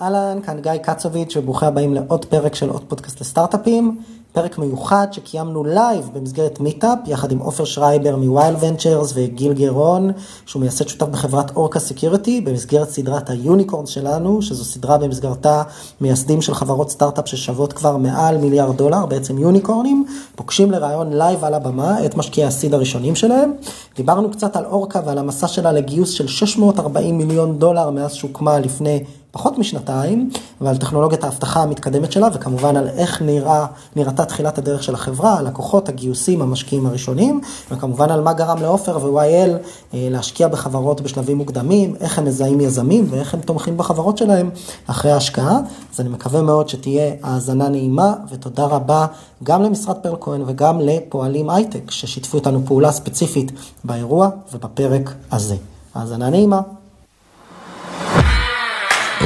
אהלן, כאן גיא קצוביץ' וברוכים הבאים לעוד פרק של עוד פודקאסט לסטארט-אפים. פרק מיוחד שקיימנו לייב במסגרת מיטאפ יחד עם עופר שרייבר מ YL Ventures וגיל גרון שהוא מייסד שותף בחברת Orca Security במסגרת סדרת היוניקורן שלנו שזו סדרה במסגרתה מייסדים של חברות סטארט-אפ ששוות כבר מעל מיליארד דולר בעצם יוניקורנים פוגשים לריאיון לייב על הבמה את משקיעי ה seed הראשונים שלהם. דיברנו קצת על אורקה ועל המסע שלה לגיוס של 640 מיליון דולר מאז שהוקמה לפני פחות משנתיים, ועל טכנולוגיית האבטחה המתקדמת שלה, וכמובן על איך נראה, נראתה תחילת הדרך של החברה, הלקוחות, הגיוסים, המשקיעים הראשונים, וכמובן על מה גרם לעופר ו-YL אה, להשקיע בחברות בשלבים מוקדמים, איך הם מזהים יזמים ואיך הם תומכים בחברות שלהם אחרי ההשקעה. אז אני מקווה מאוד שתהיה האזנה נעימה, ותודה רבה גם למשרד פרל כהן וגם לפועלים הייטק, ששיתפו איתנו פעולה ספציפית באירוע ובפרק הזה. האזנה נעימה.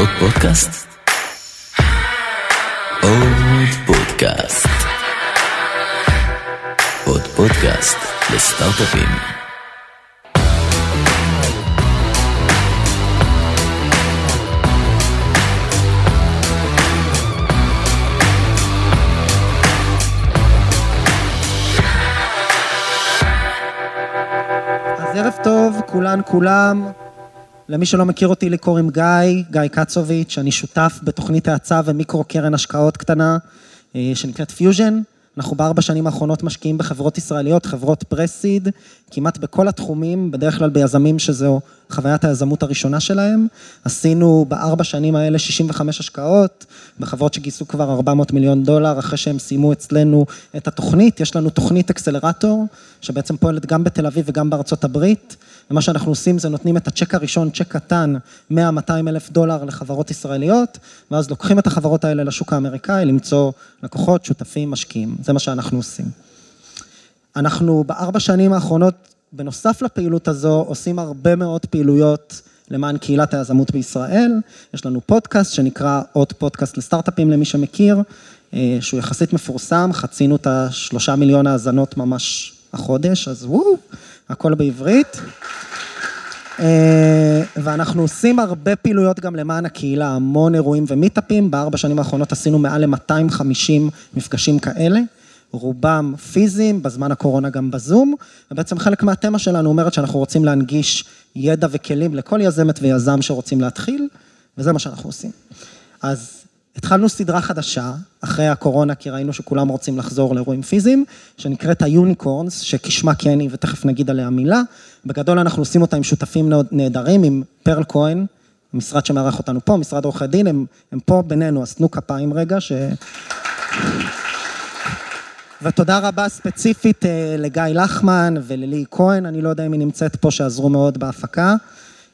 עוד פודקאסט? עוד פודקאסט. עוד פודקאסט לסטארט-אפים. אז ערב טוב, כולן כולם. למי שלא מכיר אותי, לי קוראים גיא, גיא קצוביץ', אני שותף בתוכנית האצה ומיקרו קרן השקעות קטנה אה, שנקראת פיוז'ן. אנחנו בארבע שנים האחרונות משקיעים בחברות ישראליות, חברות pre-seed, כמעט בכל התחומים, בדרך כלל ביזמים שזו חוויית היזמות הראשונה שלהם. עשינו בארבע שנים האלה 65 השקעות, בחברות שגייסו כבר 400 מיליון דולר, אחרי שהם סיימו אצלנו את התוכנית. יש לנו תוכנית אקסלרטור, שבעצם פועלת גם בתל אביב וגם בארצות הברית. ומה שאנחנו עושים זה נותנים את הצ'ק הראשון, צ'ק קטן, 100-200 אלף דולר לחברות ישראליות, ואז לוקחים את החברות האלה לשוק האמריקאי, למצוא לקוחות, שותפים, משקיעים. זה מה שאנחנו עושים. אנחנו בארבע שנים האחרונות, בנוסף לפעילות הזו, עושים הרבה מאוד פעילויות למען קהילת היזמות בישראל. יש לנו פודקאסט שנקרא עוד פודקאסט לסטארט-אפים למי שמכיר, אה, שהוא יחסית מפורסם, חצינו את השלושה מיליון האזנות ממש החודש, אז וואו, הכל בעברית. אה, ואנחנו עושים הרבה פעילויות גם למען הקהילה, המון אירועים ומיטאפים, בארבע שנים האחרונות עשינו מעל ל-250 מפגשים כאלה, רובם פיזיים, בזמן הקורונה גם בזום, ובעצם חלק מהתמה שלנו אומרת שאנחנו רוצים להנגיש ידע וכלים לכל יזמת ויזם שרוצים להתחיל, וזה מה שאנחנו עושים. אז התחלנו סדרה חדשה, אחרי הקורונה, כי ראינו שכולם רוצים לחזור לאירועים פיזיים, שנקראת היוניקורנס, שכשמה כן היא, ותכף נגיד עליה מילה. בגדול אנחנו עושים אותה עם שותפים נהדרים, עם פרל כהן, המשרד שמארח אותנו פה, משרד עורכי דין, הם, הם פה בינינו, אז תנו כפיים רגע, ש... ותודה רבה ספציפית אה, לגיא לחמן וללי כהן, אני לא יודע אם היא נמצאת פה, שעזרו מאוד בהפקה,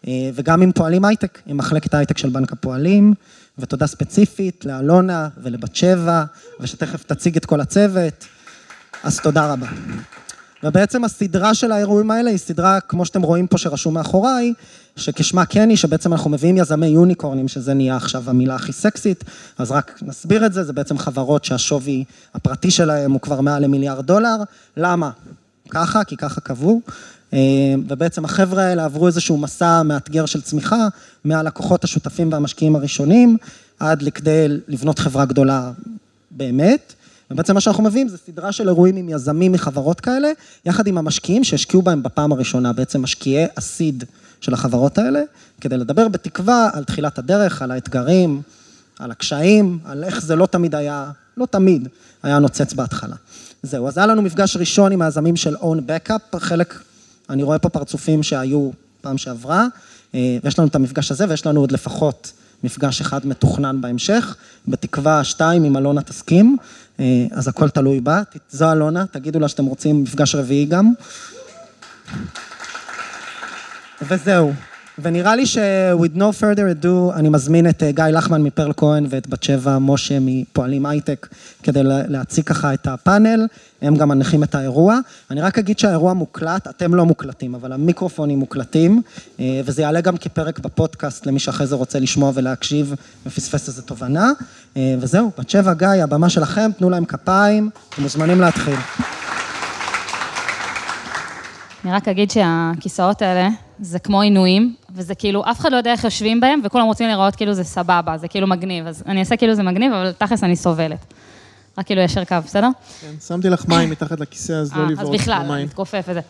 אה, וגם עם פועלים הייטק, עם מחלקת הייטק של בנק הפועלים. ותודה ספציפית לאלונה ולבת שבע, ושתכף תציג את כל הצוות, אז תודה רבה. ובעצם הסדרה של האירועים האלה היא סדרה, כמו שאתם רואים פה שרשום מאחוריי, שכשמה כן היא, שבעצם אנחנו מביאים יזמי יוניקורנים, שזה נהיה עכשיו המילה הכי סקסית, אז רק נסביר את זה, זה בעצם חברות שהשווי הפרטי שלהם הוא כבר מעל למיליארד דולר. למה? ככה, כי ככה קבעו. אה, ובעצם החבר'ה האלה עברו איזשהו מסע מאתגר של צמיחה, מהלקוחות השותפים והמשקיעים הראשונים, עד לכדי לבנות חברה גדולה באמת. ובעצם מה שאנחנו מביאים זה סדרה של אירועים עם יזמים מחברות כאלה, יחד עם המשקיעים שהשקיעו בהם בפעם הראשונה, בעצם משקיעי הסיד של החברות האלה, כדי לדבר בתקווה על תחילת הדרך, על האתגרים, על הקשיים, על איך זה לא תמיד היה, לא תמיד, היה נוצץ בהתחלה. זהו, אז היה לנו מפגש ראשון עם היזמים של Own Backup, חלק אני רואה פה פרצופים שהיו פעם שעברה, אה, ויש לנו את המפגש הזה, ויש לנו עוד לפחות מפגש אחד מתוכנן בהמשך, בתקווה שתיים, אם אלונה תסכים, אה, אז הכל תלוי בה. זו אלונה, תגידו לה שאתם רוצים מפגש רביעי גם. וזהו. ונראה לי ש-with no further ado, אני מזמין את אה, גיא לחמן מפרל כהן ואת בת שבע משה מפועלים הייטק, כדי להציג ככה את הפאנל, הם גם מנחים את האירוע. אני רק אגיד שהאירוע מוקלט, אתם לא מוקלטים, אבל המיקרופונים מוקלטים, אה, וזה יעלה גם כפרק בפודקאסט למי שאחרי זה רוצה לשמוע ולהקשיב ופספס איזה תובנה. אה, וזהו, בת שבע, גיא, הבמה שלכם, תנו להם כפיים, אתם מוזמנים להתחיל. אני רק אגיד שהכיסאות האלה זה כמו עינויים, וזה כאילו, אף אחד לא יודע איך יושבים בהם, וכולם רוצים לראות כאילו זה סבבה, זה כאילו מגניב. אז אני אעשה כאילו זה מגניב, אבל תכלס אני סובלת. רק כאילו ישר קו, בסדר? כן, שמתי לך מים מתחת לכיסא, אז לא אה, לבעוט אז בכלל, במים. מתכופף וזה.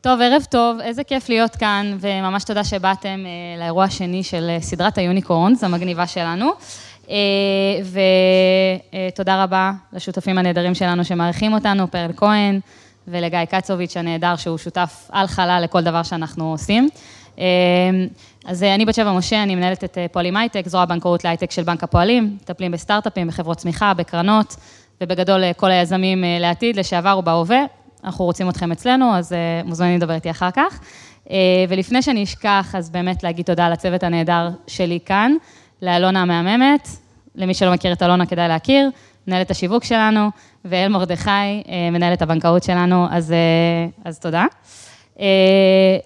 טוב, ערב טוב, איזה כיף להיות כאן, וממש תודה שבאתם אה, לאירוע השני של אה, סדרת היוניקורנס המגניבה שלנו. אה, ותודה רבה לשותפים הנהדרים שלנו שמארחים אותנו, פרל כהן ולגיא קצוביץ' הנהדר, שהוא שותף על חלל לכל דבר שאנחנו עושים. אה, אז אה, אני בת שבע משה, אני מנהלת את אה, פועלים הייטק, זרוע הבנקאות להייטק של בנק הפועלים, מטפלים בסטארט-אפים, בחברות צמיחה, בקרנות, ובגדול אה, כל היזמים לעתיד, לשעבר ובהווה. אנחנו רוצים אתכם אצלנו, אז מוזמנים לדבר איתי אחר כך. ולפני שאני אשכח, אז באמת להגיד תודה לצוות הנהדר שלי כאן, לאלונה המהממת, למי שלא מכיר את אלונה כדאי להכיר, מנהלת השיווק שלנו, ואל מרדכי, אה, מנהלת הבנקאות שלנו, אז, אה, אז תודה. אה,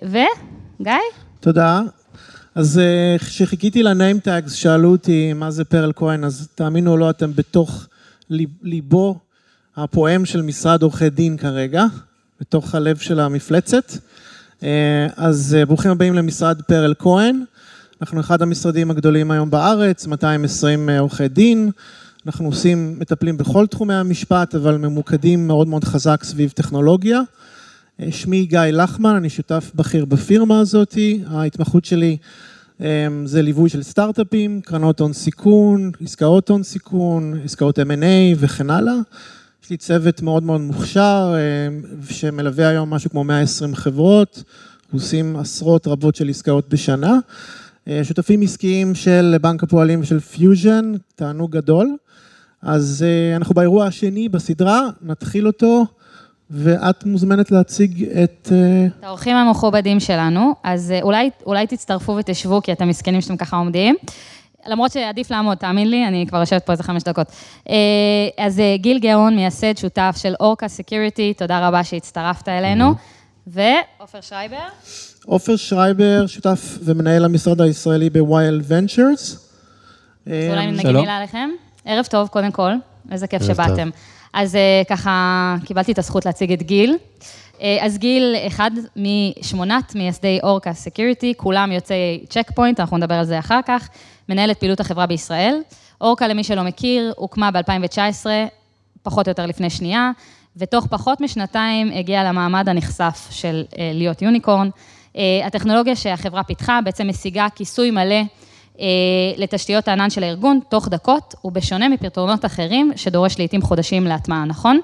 וגיא? תודה. אז כשחיכיתי לניים טאגס, שאלו אותי מה זה פרל כהן, אז תאמינו או לא, אתם בתוך ליב- ליבו הפועם של משרד עורכי דין כרגע, בתוך הלב של המפלצת. אז ברוכים הבאים למשרד פרל כהן. אנחנו אחד המשרדים הגדולים היום בארץ, 220 עורכי דין. אנחנו עושים, מטפלים בכל תחומי המשפט, אבל ממוקדים מאוד מאוד חזק סביב טכנולוגיה. אה, שמי גיא לחמן, אני שותף בכיר בפירמה הזאת. ההתמחות שלי אה, זה ליווי של סטארט-אפים, קרנות הון סיכון, עסקאות הון סיכון, עסקאות M&A וכן הלאה. יש לי צוות מאוד מאוד מוכשר, אה, שמלווה היום משהו כמו 120 חברות, עושים עשרות רבות של עסקאות בשנה. שותפים עסקיים של בנק הפועלים ושל פיוז'ן, תענוג גדול. אז אה, אנחנו באירוע השני בסדרה, נתחיל אותו, ואת מוזמנת להציג את... אה, את האורחים המכובדים שלנו, אז אה, אולי, אולי תצטרפו ותשבו, כי אתם מסכנים שאתם ככה עומדים. למרות שעדיף לעמוד, תאמין לי, אני כבר יושבת פה איזה חמש דקות. אז גיל גאון, מייסד, שותף של אורקה סקיוריטי, תודה רבה שהצטרפת אלינו. ועופר שרייבר. עופר שרייבר, שותף ומנהל המשרד הישראלי ב-YL Ventures. אז אולי נגיד. מילה עליכם. ערב טוב, קודם כל, איזה כיף ערב טוב. שבאתם. אז אה, ככה, קיבלתי את הזכות להציג את גיל. אה, אז גיל, אחד משמונת מייסדי אורקה סקיוריטי, כולם יוצאי צ'ק פוינט, אנחנו נדבר על זה אחר כך, מנהל את פעילות החברה בישראל. אורקה, למי שלא מכיר, הוקמה ב-2019, פחות או יותר לפני שנייה, ותוך פחות משנתיים הגיעה למעמד הנכסף של אה, להיות יוניקורן. הטכנולוגיה שהחברה פיתחה בעצם משיגה כיסוי מלא לתשתיות הענן של הארגון תוך דקות, ובשונה מפתרונות אחרים, שדורש לעיתים חודשים להטמעה, נכון?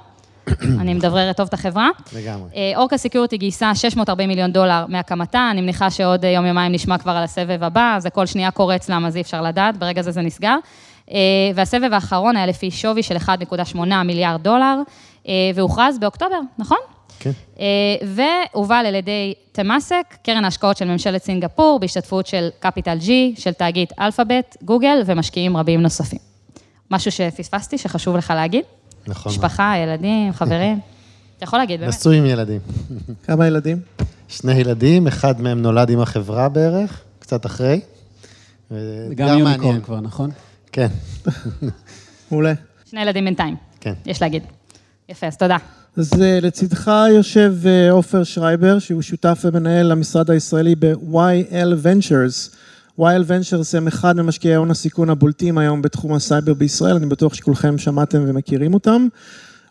אני מדבררת טוב את החברה. לגמרי. אה, אורקה סקיורטי גייסה 640 מיליון דולר מהקמתה, אני מניחה שעוד אה, יום-יומיים נשמע כבר על הסבב הבא, זה כל שנייה קורה אצלם, אז אי אפשר לדעת, ברגע זה זה נסגר. אה, והסבב האחרון היה לפי שווי של 1.8 מיליארד דולר, אה, והוכרז באוקטובר, נכון? כן. אה, והובל על ידי תמאסק, קרן ההשקעות של ממשלת סינגפור, בהשתתפות של קפיטל ג'י, של תאגיד אלפאבית, גוגל ומשקיעים רבים נוספים. משהו שפספסתי, שחשוב לך להגיד? נכון. משפחה, ילדים, חברים. אתה יכול להגיד, באמת. נשוי עם ילדים. כמה ילדים? שני ילדים, אחד מהם נולד עם החברה בערך, קצת אחרי. גם יוניקורן כבר, נכון? כן, מעולה. שני ילדים בינתיים, כן. יש להגיד. יפה, אז תודה. אז לצדך יושב אה, עופר שרייבר, שהוא שותף ומנהל המשרד הישראלי ב-YL Ventures. YL Ventures הם אחד ממשקיעי הון הסיכון הבולטים היום בתחום הסייבר בישראל, אני בטוח שכולכם שמעתם ומכירים אותם.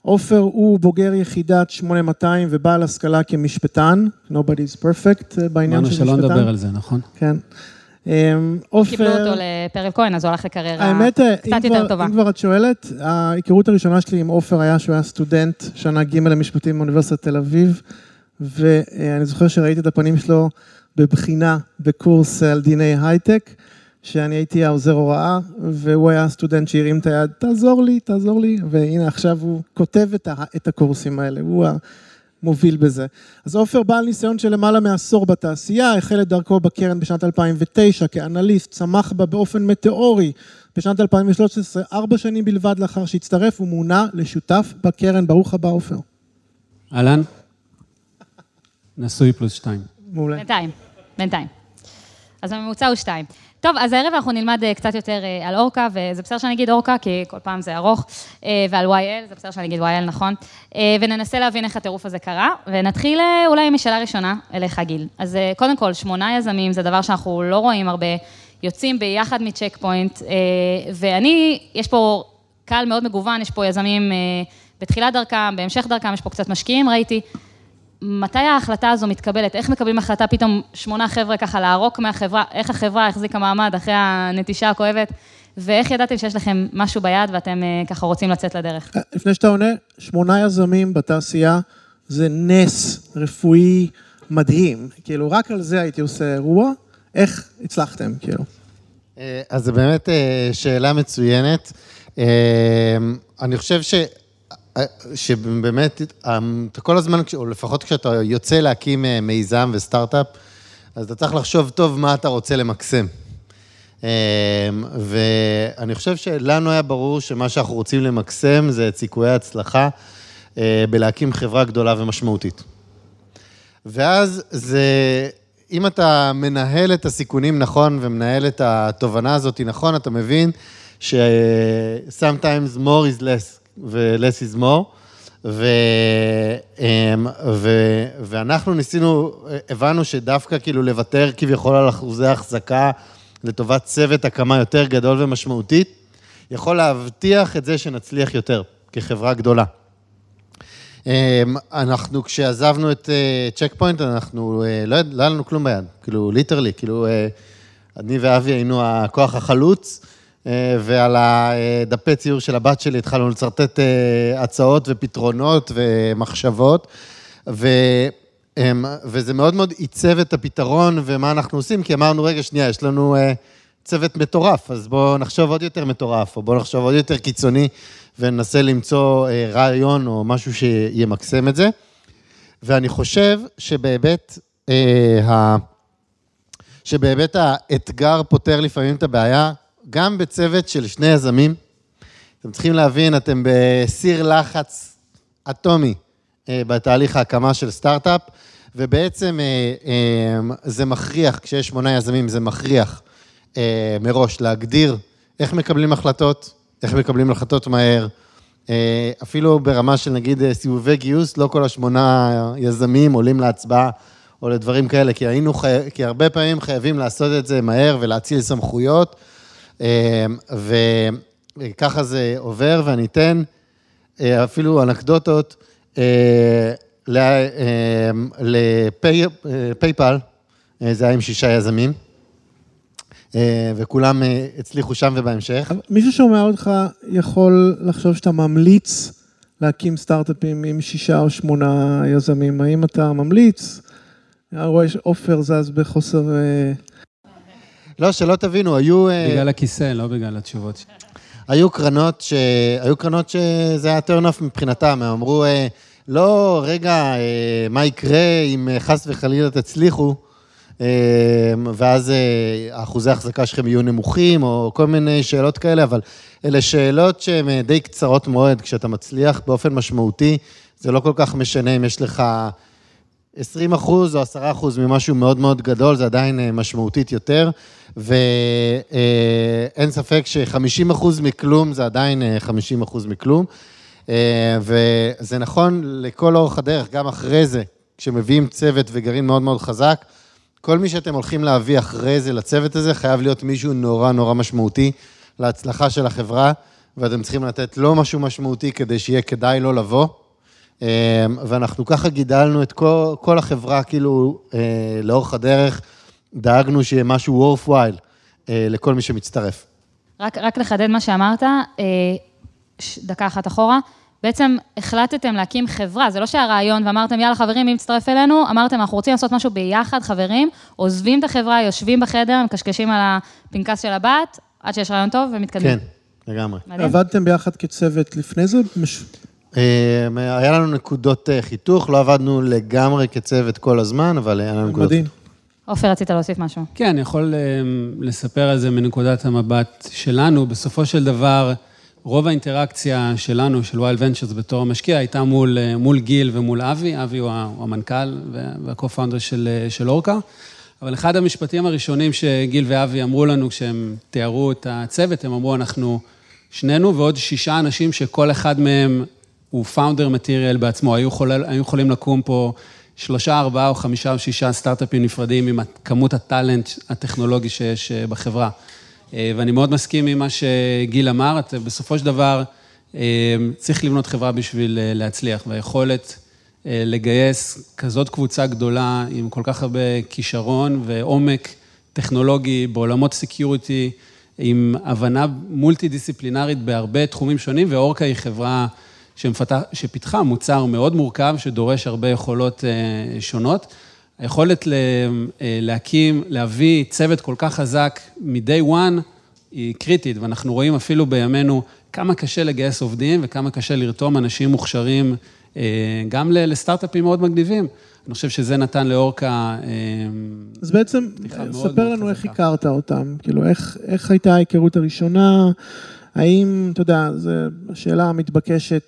עופר הוא בוגר יחידת 8200 ובעל השכלה כמשפטן, nobody is perfect אה, בעניין אמרנו של שלא משפטן. נדבר על זה, נכון? כן. אמ, עופר... קיבלו אותו לפרל כהן, אז הוא הלך לקריירה האמת, אה, קצת יותר כבר, טובה. אם כבר את שואלת, ההיכרות הראשונה שלי עם עופר היה שהוא היה סטודנט שנה ג' למשפטים באוניברסיטת תל אביב, ואני זוכר שראיתי את הפנים שלו בבחינה בקורס על דיני הייטק, שאני הייתי העוזר הוראה, והוא היה הסטודנט שהרים את היד, תעזור לי, תעזור לי, והנה עכשיו הוא כותב את, ה- את הקורסים האלה, הוא המוביל בזה. אז עופר בעל ניסיון של למעלה מעשור בתעשייה, החל את דרכו בקרן בשנת 2009 כאנליסט, צמח בה באופן מטאורי בשנת 2013, ארבע שנים בלבד לאחר שהצטרף, הוא מונה לשותף בקרן. ברוך הבא, עופר. אהלן? נשוי פלוס שתיים. מעולה. בינתיים, בינתיים. אז הממוצע הוא שתיים. טוב, אז הערב אנחנו נלמד אה, קצת יותר אה, על אורקה, וזה בסדר שאני אגיד אורקה, כי כל פעם זה ארוך, אה, ועל YL, זה בסדר שאני אגיד YL, נכון? וננסה להבין איך הטירוף הזה קרה, ונתחיל אולי משאלה ראשונה אליך, גיל. אז קודם כל, שמונה יזמים זה דבר שאנחנו לא רואים הרבה, יוצאים ביחד מצ'ק פוינט, ואני, יש פה קהל מאוד מגוון, יש פה יזמים בתחילת דרכם, בהמשך דרכם, יש פה קצת משקיעים, ראיתי. מתי ההחלטה הזו מתקבלת? איך מקבלים החלטה פתאום שמונה חבר'ה ככה לערוק מהחברה? איך החברה החזיקה מעמד אחרי הנטישה הכואבת? ואיך ידעתם שיש לכם משהו ביד ואתם אה, ככה רוצים לצאת לדרך? אה, לפני שאתה עונה, שמונה יזמים בתעשייה זה נס רפואי מדהים. כאילו, רק על זה הייתי עושה אירוע. איך הצלחתם, כאילו? אה, אז זו באמת שאלה מצוינת. אני חושב ש... שבאמת, אתה כל הזמן, או לפחות כשאתה יוצא להקים אה, מיזם וסטארט-אפ, אז אתה צריך לחשוב טוב מה אתה רוצה למקסם. אה, ואני חושב שלנו היה ברור שמה שאנחנו רוצים למקסם זה את סיכויי ההצלחה אה, בלהקים חברה גדולה ומשמעותית. ואז זה, אם אתה מנהל את הסיכונים נכון ומנהל את התובנה הזאת נכון, אתה מבין ש-sometimes more is less. ו-less is more. אמ, ואנחנו ניסינו, הבנו שדווקא כאילו לוותר כביכול על אחוזי החזקה לטובת צוות הקמה יותר גדול ומשמעותית, יכול להבטיח את זה שנצליח יותר כחברה גדולה. אמ, אנחנו, כשעזבנו את צ'ק uh, פוינט, אנחנו, uh, לא, לא היה לנו כלום ביד, כאילו, literally, כאילו, uh, אני ואבי היינו הכוח החלוץ. אה, ועל הדפי ציור של הבת שלי התחלנו לצרטט אה, הצעות ופתרונות ומחשבות, ו... וזה מאוד מאוד עיצב את הפתרון ומה אנחנו עושים, כי אמרנו, רגע, שנייה, יש לנו אה, צוות מטורף, אז בואו נחשוב עוד יותר מטורף, או בואו נחשוב עוד יותר קיצוני, וננסה למצוא רעיון או משהו שימקסם את זה. ואני חושב שבהיבט, שבהיבט האתגר פותר לפעמים את הבעיה, גם בצוות של שני יזמים, אתם צריכים להבין, אתם בסיר לחץ אטומי אה, בתהליך ההקמה של סטארט-אפ, ובעצם אה, אה, זה מכריח, כשיש שמונה יזמים, זה מכריח מראש להגדיר איך מקבלים החלטות, איך מקבלים החלטות מהר, אפילו ברמה של נגיד סיבובי גיוס, לא כל השמונה יזמים עולים להצבעה או לדברים כאלה, כי היינו, חי... כי הרבה פעמים חייבים לעשות את זה מהר ולהציל סמכויות. אמ, וככה זה עובר, ואני אתן אה, אפילו אנקדוטות אה, אמ, לפייפל, אה, זה היה עם שישה יזמים, וכולם הצליחו שם ובהמשך. מי ששומע אותך יכול לחשוב שאתה ממליץ להקים סטארט-אפים עם שישה או שמונה יזמים. האם אתה ממליץ? אני רואה שעופר זז בחוסר... לא, שלא תבינו, היו... אה, בגלל הכיסא, לא בגלל התשובות. היו קרנות, ש... היו קרנות שזה היה turn off מבחינתם, הם אמרו, אה, לא, רגע, אה, מה יקרה אם חס וחלילה תצליחו, ואז אחוזי ההחזקה שלכם יהיו נמוכים, או כל מיני שאלות כאלה, אבל אלה שאלות שהן די קצרות מועד. כשאתה מצליח באופן משמעותי, זה לא כל כך משנה אם יש לך 20 אחוז או 10 אחוז ממשהו מאוד מאוד גדול, זה עדיין משמעותית יותר. ואין ספק ש-50 אחוז מכלום זה עדיין 50 אחוז מכלום. וזה נכון לכל אורך הדרך, גם אחרי זה, כשמביאים צוות וגרעין מאוד מאוד חזק, כל מי שאתם הולכים להביא אחרי זה לצוות הזה, חייב להיות מישהו נורא נורא משמעותי להצלחה של החברה, ואתם צריכים לתת לו משהו משמעותי כדי שיהיה כדאי לו לבוא. ואנחנו ככה גידלנו את כל, כל החברה, כאילו, לאורך הדרך. דאגנו שיהיה משהו worthwhile אה, לכל מי שמצטרף. רק, רק לחדד מה שאמרת, אה, דקה אחת אחורה, בעצם החלטתם להקים חברה, זה לא שהרעיון ואמרתם, יאללה חברים, מי מצטרף אלינו? אמרתם, אנחנו רוצים לעשות משהו ביחד, חברים, עוזבים את החברה, יושבים בחדר, מקשקשים על הפנקס של הבת, עד שיש רעיון טוב ומתקדמים. כן, לגמרי. מדהים. עבדתם ביחד כצוות לפני זה? מש... אה, היה לנו נקודות חיתוך, לא עבדנו לגמרי כצוות כל הזמן, אבל היה לנו נקודות... מדהים. עופר, רצית להוסיף משהו? כן, אני יכול אה, לספר על זה מנקודת המבט שלנו. בסופו של דבר, רוב האינטראקציה שלנו, של YL Ventures בתור המשקיע, הייתה מול, אה, מול גיל ומול אבי. אבי הוא המנכ"ל וה-co-founder של, אה, של אורקה. אבל אחד המשפטים הראשונים שגיל ואבי אמרו לנו כשהם תיארו את הצוות, הם אמרו, אנחנו שנינו ועוד שישה אנשים שכל אחד מהם הוא פאונדר מטריאל בעצמו, היו, יכול, היו יכולים לקום פה שלושה, ארבעה או חמישה או שישה סטארט-אפים נפרדים עם כמות הטאלנט הטכנולוגי שיש אה, בחברה. אה, ואני מאוד מסכים עם מה שגיל אמר, את בסופו של דבר צריך לבנות חברה בשביל להצליח, והיכולת לגייס כזאת קבוצה גדולה עם כל כך הרבה כישרון ועומק טכנולוגי בעולמות security, עם הבנה מולטי-דיסציפלינרית בהרבה תחומים שונים, ואורקה היא חברה שפיתחה מוצר מאוד מורכב, שדורש הרבה יכולות שונות. היכולת להקים, להביא צוות כל כך חזק מ-day one היא קריטית, ואנחנו רואים אפילו בימינו כמה קשה לגייס עובדים וכמה קשה לרתום אנשים מוכשרים גם לסטארט-אפים מאוד מגניבים. אני חושב שזה נתן לאורקה... אז בעצם, ספר לנו איך הכרת אותם, כאילו, איך, איך הייתה ההיכרות הראשונה, האם, אתה יודע, זו השאלה המתבקשת,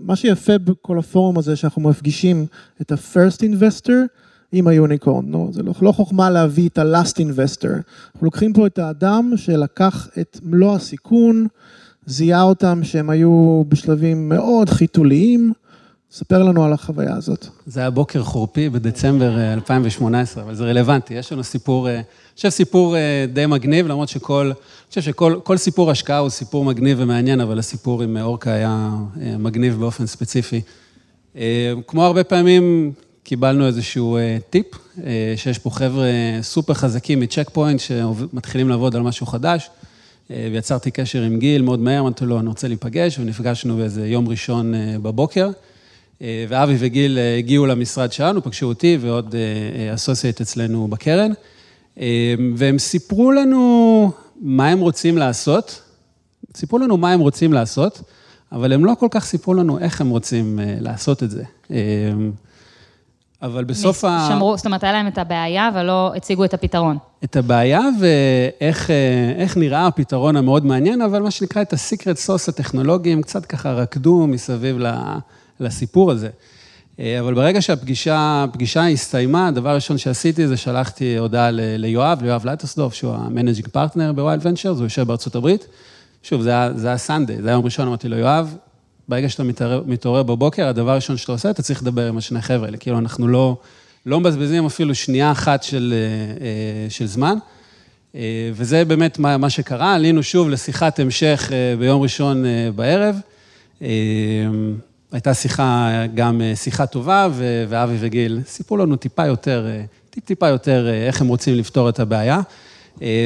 מה שיפה בכל הפורום הזה, שאנחנו מפגישים את ה-first investor עם היוניקורן, לא, זה לא חוכמה להביא את ה-last investor. אנחנו לוקחים פה את האדם שלקח את מלוא הסיכון, זיהה אותם שהם היו בשלבים מאוד חיתוליים, ספר לנו על החוויה הזאת. זה היה בוקר חורפי בדצמבר 2018, אבל זה רלוונטי. יש לנו סיפור, חושב סיפור די מגניב, למרות שכל, אני חושב שכל סיפור השקעה הוא סיפור מגניב ומעניין, אבל הסיפור עם אורקה היה מגניב באופן ספציפי. כמו הרבה פעמים, קיבלנו איזשהו טיפ, שיש פה חבר'ה סופר חזקים מצ'ק פוינט, שמתחילים לעבוד על משהו חדש, ויצרתי קשר עם גיל מאוד מהר, אמרתי לו, אני רוצה להיפגש, ונפגשנו באיזה יום ראשון בבוקר. ואבי וגיל הגיעו למשרד שלנו, פגשו אותי ועוד אסוסייט אצלנו בקרן, והם סיפרו לנו מה הם רוצים לעשות, סיפרו לנו מה הם רוצים לעשות, אבל הם לא כל כך סיפרו לנו איך הם רוצים לעשות את זה. אבל בסוף ה... שמרו, זאת אומרת, היה להם את הבעיה, אבל לא הציגו את הפתרון. את הבעיה ואיך נראה הפתרון המאוד מעניין, אבל מה שנקרא את הסיקרט סוס הטכנולוגי, הם קצת ככה רקדו מסביב. לסיפור הזה. אבל ברגע שהפגישה הסתיימה, הדבר הראשון שעשיתי זה שלחתי הודעה ליואב, ליואב לייטרסדורף, שהוא ה managing partner ב YL Ventures, הוא יושב בארצות הברית. שוב, זה היה Sunday, זה היה יום ראשון, אמרתי לו, יואב, ברגע שאתה מתעורר בבוקר, הדבר הראשון שאתה עושה, אתה צריך לדבר עם השני חבר'ה האלה. כאילו, אנחנו לא, לא מבזבזים אפילו שנייה אחת של, של זמן. וזה באמת מה, מה שקרה. עלינו שוב לשיחת המשך ביום ראשון בערב. הייתה שיחה, גם שיחה טובה, ואבי וגיל סיפרו לנו טיפה יותר, טיפ-טיפה יותר איך הם רוצים לפתור את הבעיה.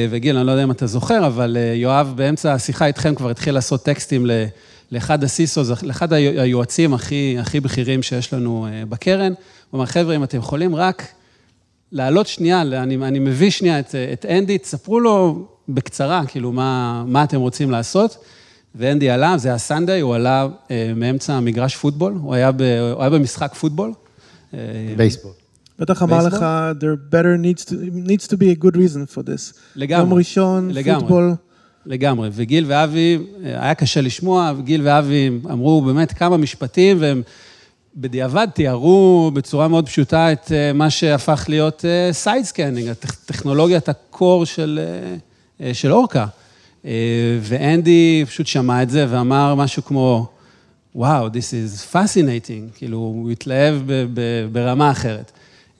וגיל, אני לא יודע אם אתה זוכר, אבל יואב באמצע השיחה איתכם כבר התחיל לעשות טקסטים לאחד הסיסוס, לאחד היועצים הכי, הכי בכירים שיש לנו בקרן. הוא אמר, חבר'ה, אם אתם יכולים רק לעלות שנייה, אני, אני מביא שנייה את, את אנדי, תספרו לו בקצרה, כאילו, מה, מה אתם רוצים לעשות. ואנדי עלה, זה היה Sunday, הוא עלה מאמצע המגרש פוטבול, הוא היה, ב, הוא היה במשחק פוטבול. בייסבול. בטח אמר לך, there better needs to, needs to be a good reason for this. לגמרי. יום ראשון, לגמרי. פוטבול. לגמרי, וגיל ואבי, היה קשה לשמוע, וגיל ואבי אמרו באמת כמה משפטים, והם בדיעבד תיארו בצורה מאוד פשוטה את מה שהפך להיות SideScanning, טכנולוגיית ה core של, של אורקה. ואנדי פשוט שמע את זה ואמר משהו כמו, וואו, this is fascinating, כאילו, הוא התלהב ברמה אחרת.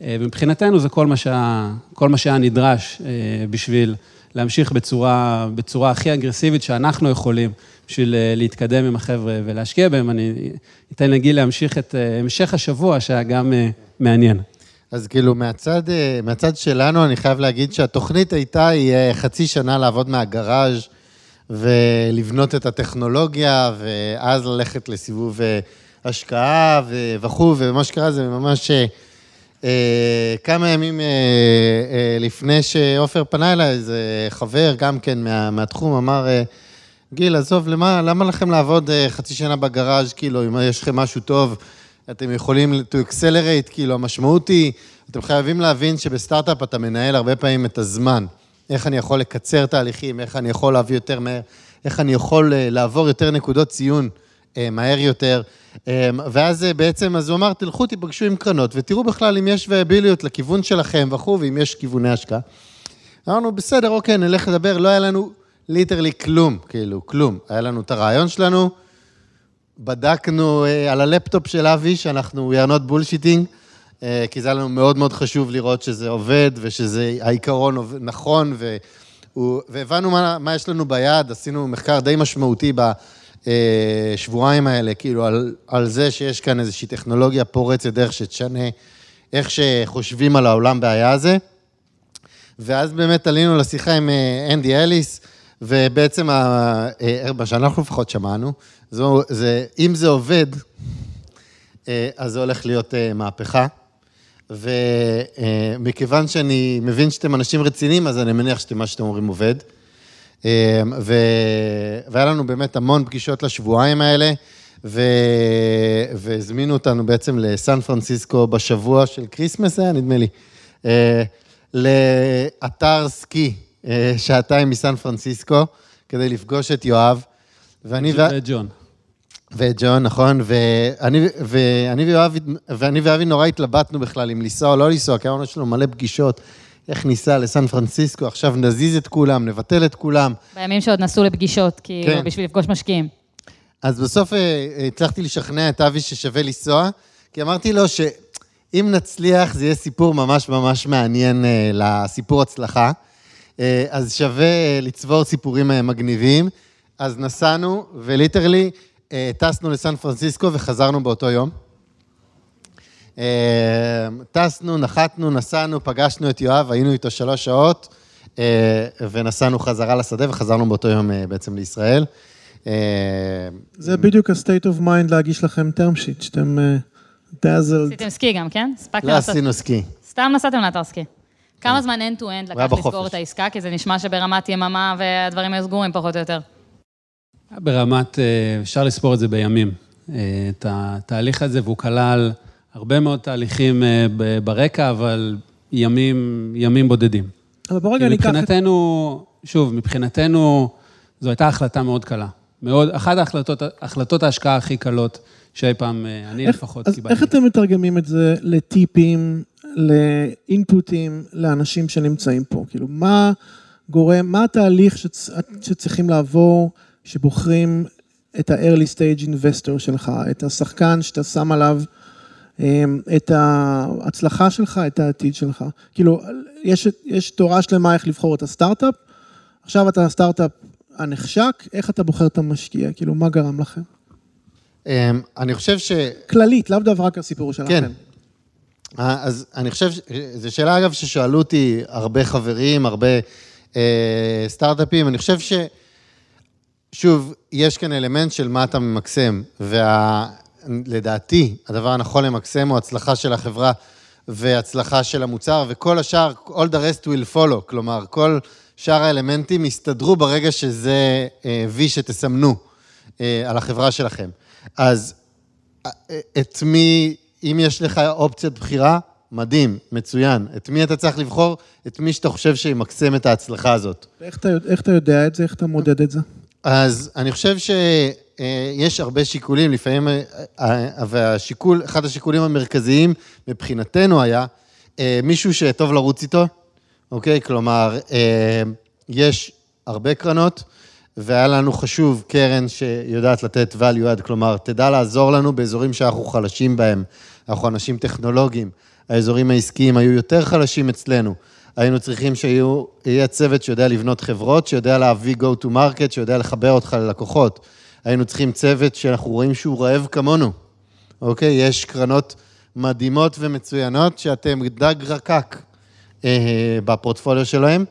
ומבחינתנו זה כל מה שהיה, כל מה שהיה נדרש בשביל להמשיך בצורה, בצורה הכי אגרסיבית שאנחנו יכולים, בשביל להתקדם עם החבר'ה ולהשקיע בהם. אני אתן לגיל להמשיך את המשך השבוע, שהיה גם מעניין. אז כאילו, מהצד, מהצד שלנו, אני חייב להגיד שהתוכנית הייתה, היא חצי שנה לעבוד מהגראז' ולבנות את הטכנולוגיה, ואז ללכת לסיבוב השקעה וכו', ומה שקרה זה ממש כמה ימים לפני שעופר פנה אליי, איזה חבר, גם כן מה, מהתחום, אמר, גיל, עזוב, למה, למה לכם לעבוד חצי שנה בגראז', כאילו, אם יש לכם משהו טוב, אתם יכולים to accelerate, כאילו, המשמעות היא, אתם חייבים להבין שבסטארט-אפ אתה מנהל הרבה פעמים את הזמן. איך אני יכול לקצר תהליכים, איך אני יכול להביא יותר מהר, איך אני יכול לעבור יותר נקודות ציון אה, מהר יותר. אה, ואז אה, בעצם, אז הוא אמר, תלכו, תיפגשו עם קרנות, ותראו בכלל אם יש ויאביליות לכיוון שלכם וכו', ואם יש כיווני השקעה. אמרנו, בסדר, אוקיי, נלך לדבר, לא היה לנו ליטרלי כלום, כאילו, כלום. היה לנו את הרעיון שלנו, בדקנו אה, על הלפטופ של אבי, שאנחנו, we are not bullshitting, אה, כי זה היה לנו מאוד מאוד חשוב לראות שזה עובד, ושזה, העיקרון נכון, והבנו מה, מה יש לנו ביד, עשינו מחקר די משמעותי בשבועיים האלה, כאילו, על, על זה שיש כאן איזושהי טכנולוגיה פורצת דרך שתשנה איך שחושבים על העולם בעיה הזה. ואז באמת עלינו לשיחה עם אה, אנדי אליס, ובעצם, ה- אה, מה שאנחנו לפחות שמענו, זו, זה, אם זה עובד, אה, אז זה הולך להיות אה, מהפכה. ומכיוון שאני מבין שאתם אנשים רציניים, אז אני מניח שמה שאתם אומרים עובד. אה, ו... והיה לנו באמת המון פגישות לשבועיים האלה, ו... והזמינו אותנו בעצם לסן פרנסיסקו בשבוע של כריסמס, היה נדמה לי, אה, לאתר סקי, אה, שעתיים מסן פרנסיסקו, כדי לפגוש את יואב. ואני... ו- וג'ון. ואת ג'ון, נכון, ואני, ואני, ויואב, ואני ואבי נורא התלבטנו בכלל אם לנסוע או לא לנסוע, כי אמרנו, יש לנו מלא פגישות, איך ניסע לסן פרנסיסקו, עכשיו נזיז את כולם, נבטל את כולם. בימים שעוד נסעו לפגישות, כאילו, כן. בשביל לפגוש משקיעים. אז בסוף אה, הצלחתי לשכנע את אבי ששווה לנסוע, כי אמרתי לו שאם נצליח, זה יהיה סיפור ממש ממש מעניין אה, לסיפור הצלחה. אה, אז שווה אה, לצבור סיפורים אה, מגניבים. אז נסענו, וליטרלי טסנו לסן פרנסיסקו וחזרנו באותו יום. טסנו, נחתנו, נסענו, פגשנו את יואב, היינו איתו שלוש שעות, ונסענו חזרה לשדה וחזרנו באותו יום בעצם לישראל. זה בדיוק ה-state of mind להגיש לכם term sheet, שאתם dazzled. עשיתם סקי גם, כן? הספקתם לא. עשינו סקי. סתם נסעתם לאתר סקי. כמה זמן end to end היה לקח לסגור. את העסקה? כי זה נשמע שברמת יממה והדברים היו סגורים פחות או יותר. ברמת, אה, אפשר לספור את זה בימים, אה, את התהליך הזה, והוא כלל הרבה מאוד תהליכים אה, ברקע, אבל ימים, ימים בודדים. אבל בוא רגע ניקח את... מבחינתנו, שוב, מבחינתנו, זו הייתה החלטה מאוד קלה. מאוד, אחת ההחלטות, החלטות ההשקעה הכי קלות שאי פעם, אה, אני איך- לפחות אז קיבלתי. איך אתם מתרגמים את זה לטיפים, לאינפוטים, לאנשים שנמצאים פה? כאילו, מה גורם, מה התהליך שצ... שצריכים לעבור, שבוחרים את ה-early stage investor שלך, את השחקן שאתה שם עליו אמ, את ההצלחה שלך, את העתיד שלך? כאילו, יש, יש תורה שלמה איך לבחור את הסטארט-אפ, עכשיו אתה הסטארט-אפ הנחשק, איך אתה בוחר את המשקיע? כאילו, מה גרם לכם? אה, אני חושב ש... כללית, לאו דווקא רק הסיפור שלכם. כן. אה, אז אני חושב, זו שאלה אגב ששאלו אותי הרבה חברים, הרבה אה, סטארט-אפים, אני חושב ש... שוב, יש כאן אלמנט של מה אתה ממקסם, ולדעתי, הדבר הנכון למקסם הוא הצלחה של החברה והצלחה של המוצר, וכל השאר, all the rest will follow, כלומר, כל שאר האלמנטים יסתדרו ברגע שזה אה, וי שתסמנו אה, על החברה שלכם. אז את מי, אם יש לך אופציית בחירה, מדהים, מצוין. את מי אתה צריך לבחור? את מי שאתה חושב שימקסם את ההצלחה הזאת. איך אתה, איך אתה יודע את זה? איך אתה מודד את זה? אז אני חושב שיש הרבה שיקולים, לפעמים, אה, אה, והשיקול, אחד השיקולים המרכזיים מבחינתנו היה אה, מישהו שטוב לרוץ איתו, אוקיי? כלומר, אה, יש הרבה קרנות, והיה לנו חשוב קרן שיודעת לתת value add, כלומר, תדע לעזור לנו באזורים שאנחנו חלשים בהם. אנחנו אנשים טכנולוגיים, האזורים העסקיים היו יותר חלשים אצלנו. היינו צריכים שיהיה צוות שיודע לבנות חברות, שיודע להביא go to market, שיודע לחבר אותך ללקוחות. היינו צריכים צוות שאנחנו רואים שהוא רעב כמונו, אוקיי? יש קרנות מדהימות ומצוינות שאתם דג רקק אה, בפורטפוליו שלהם,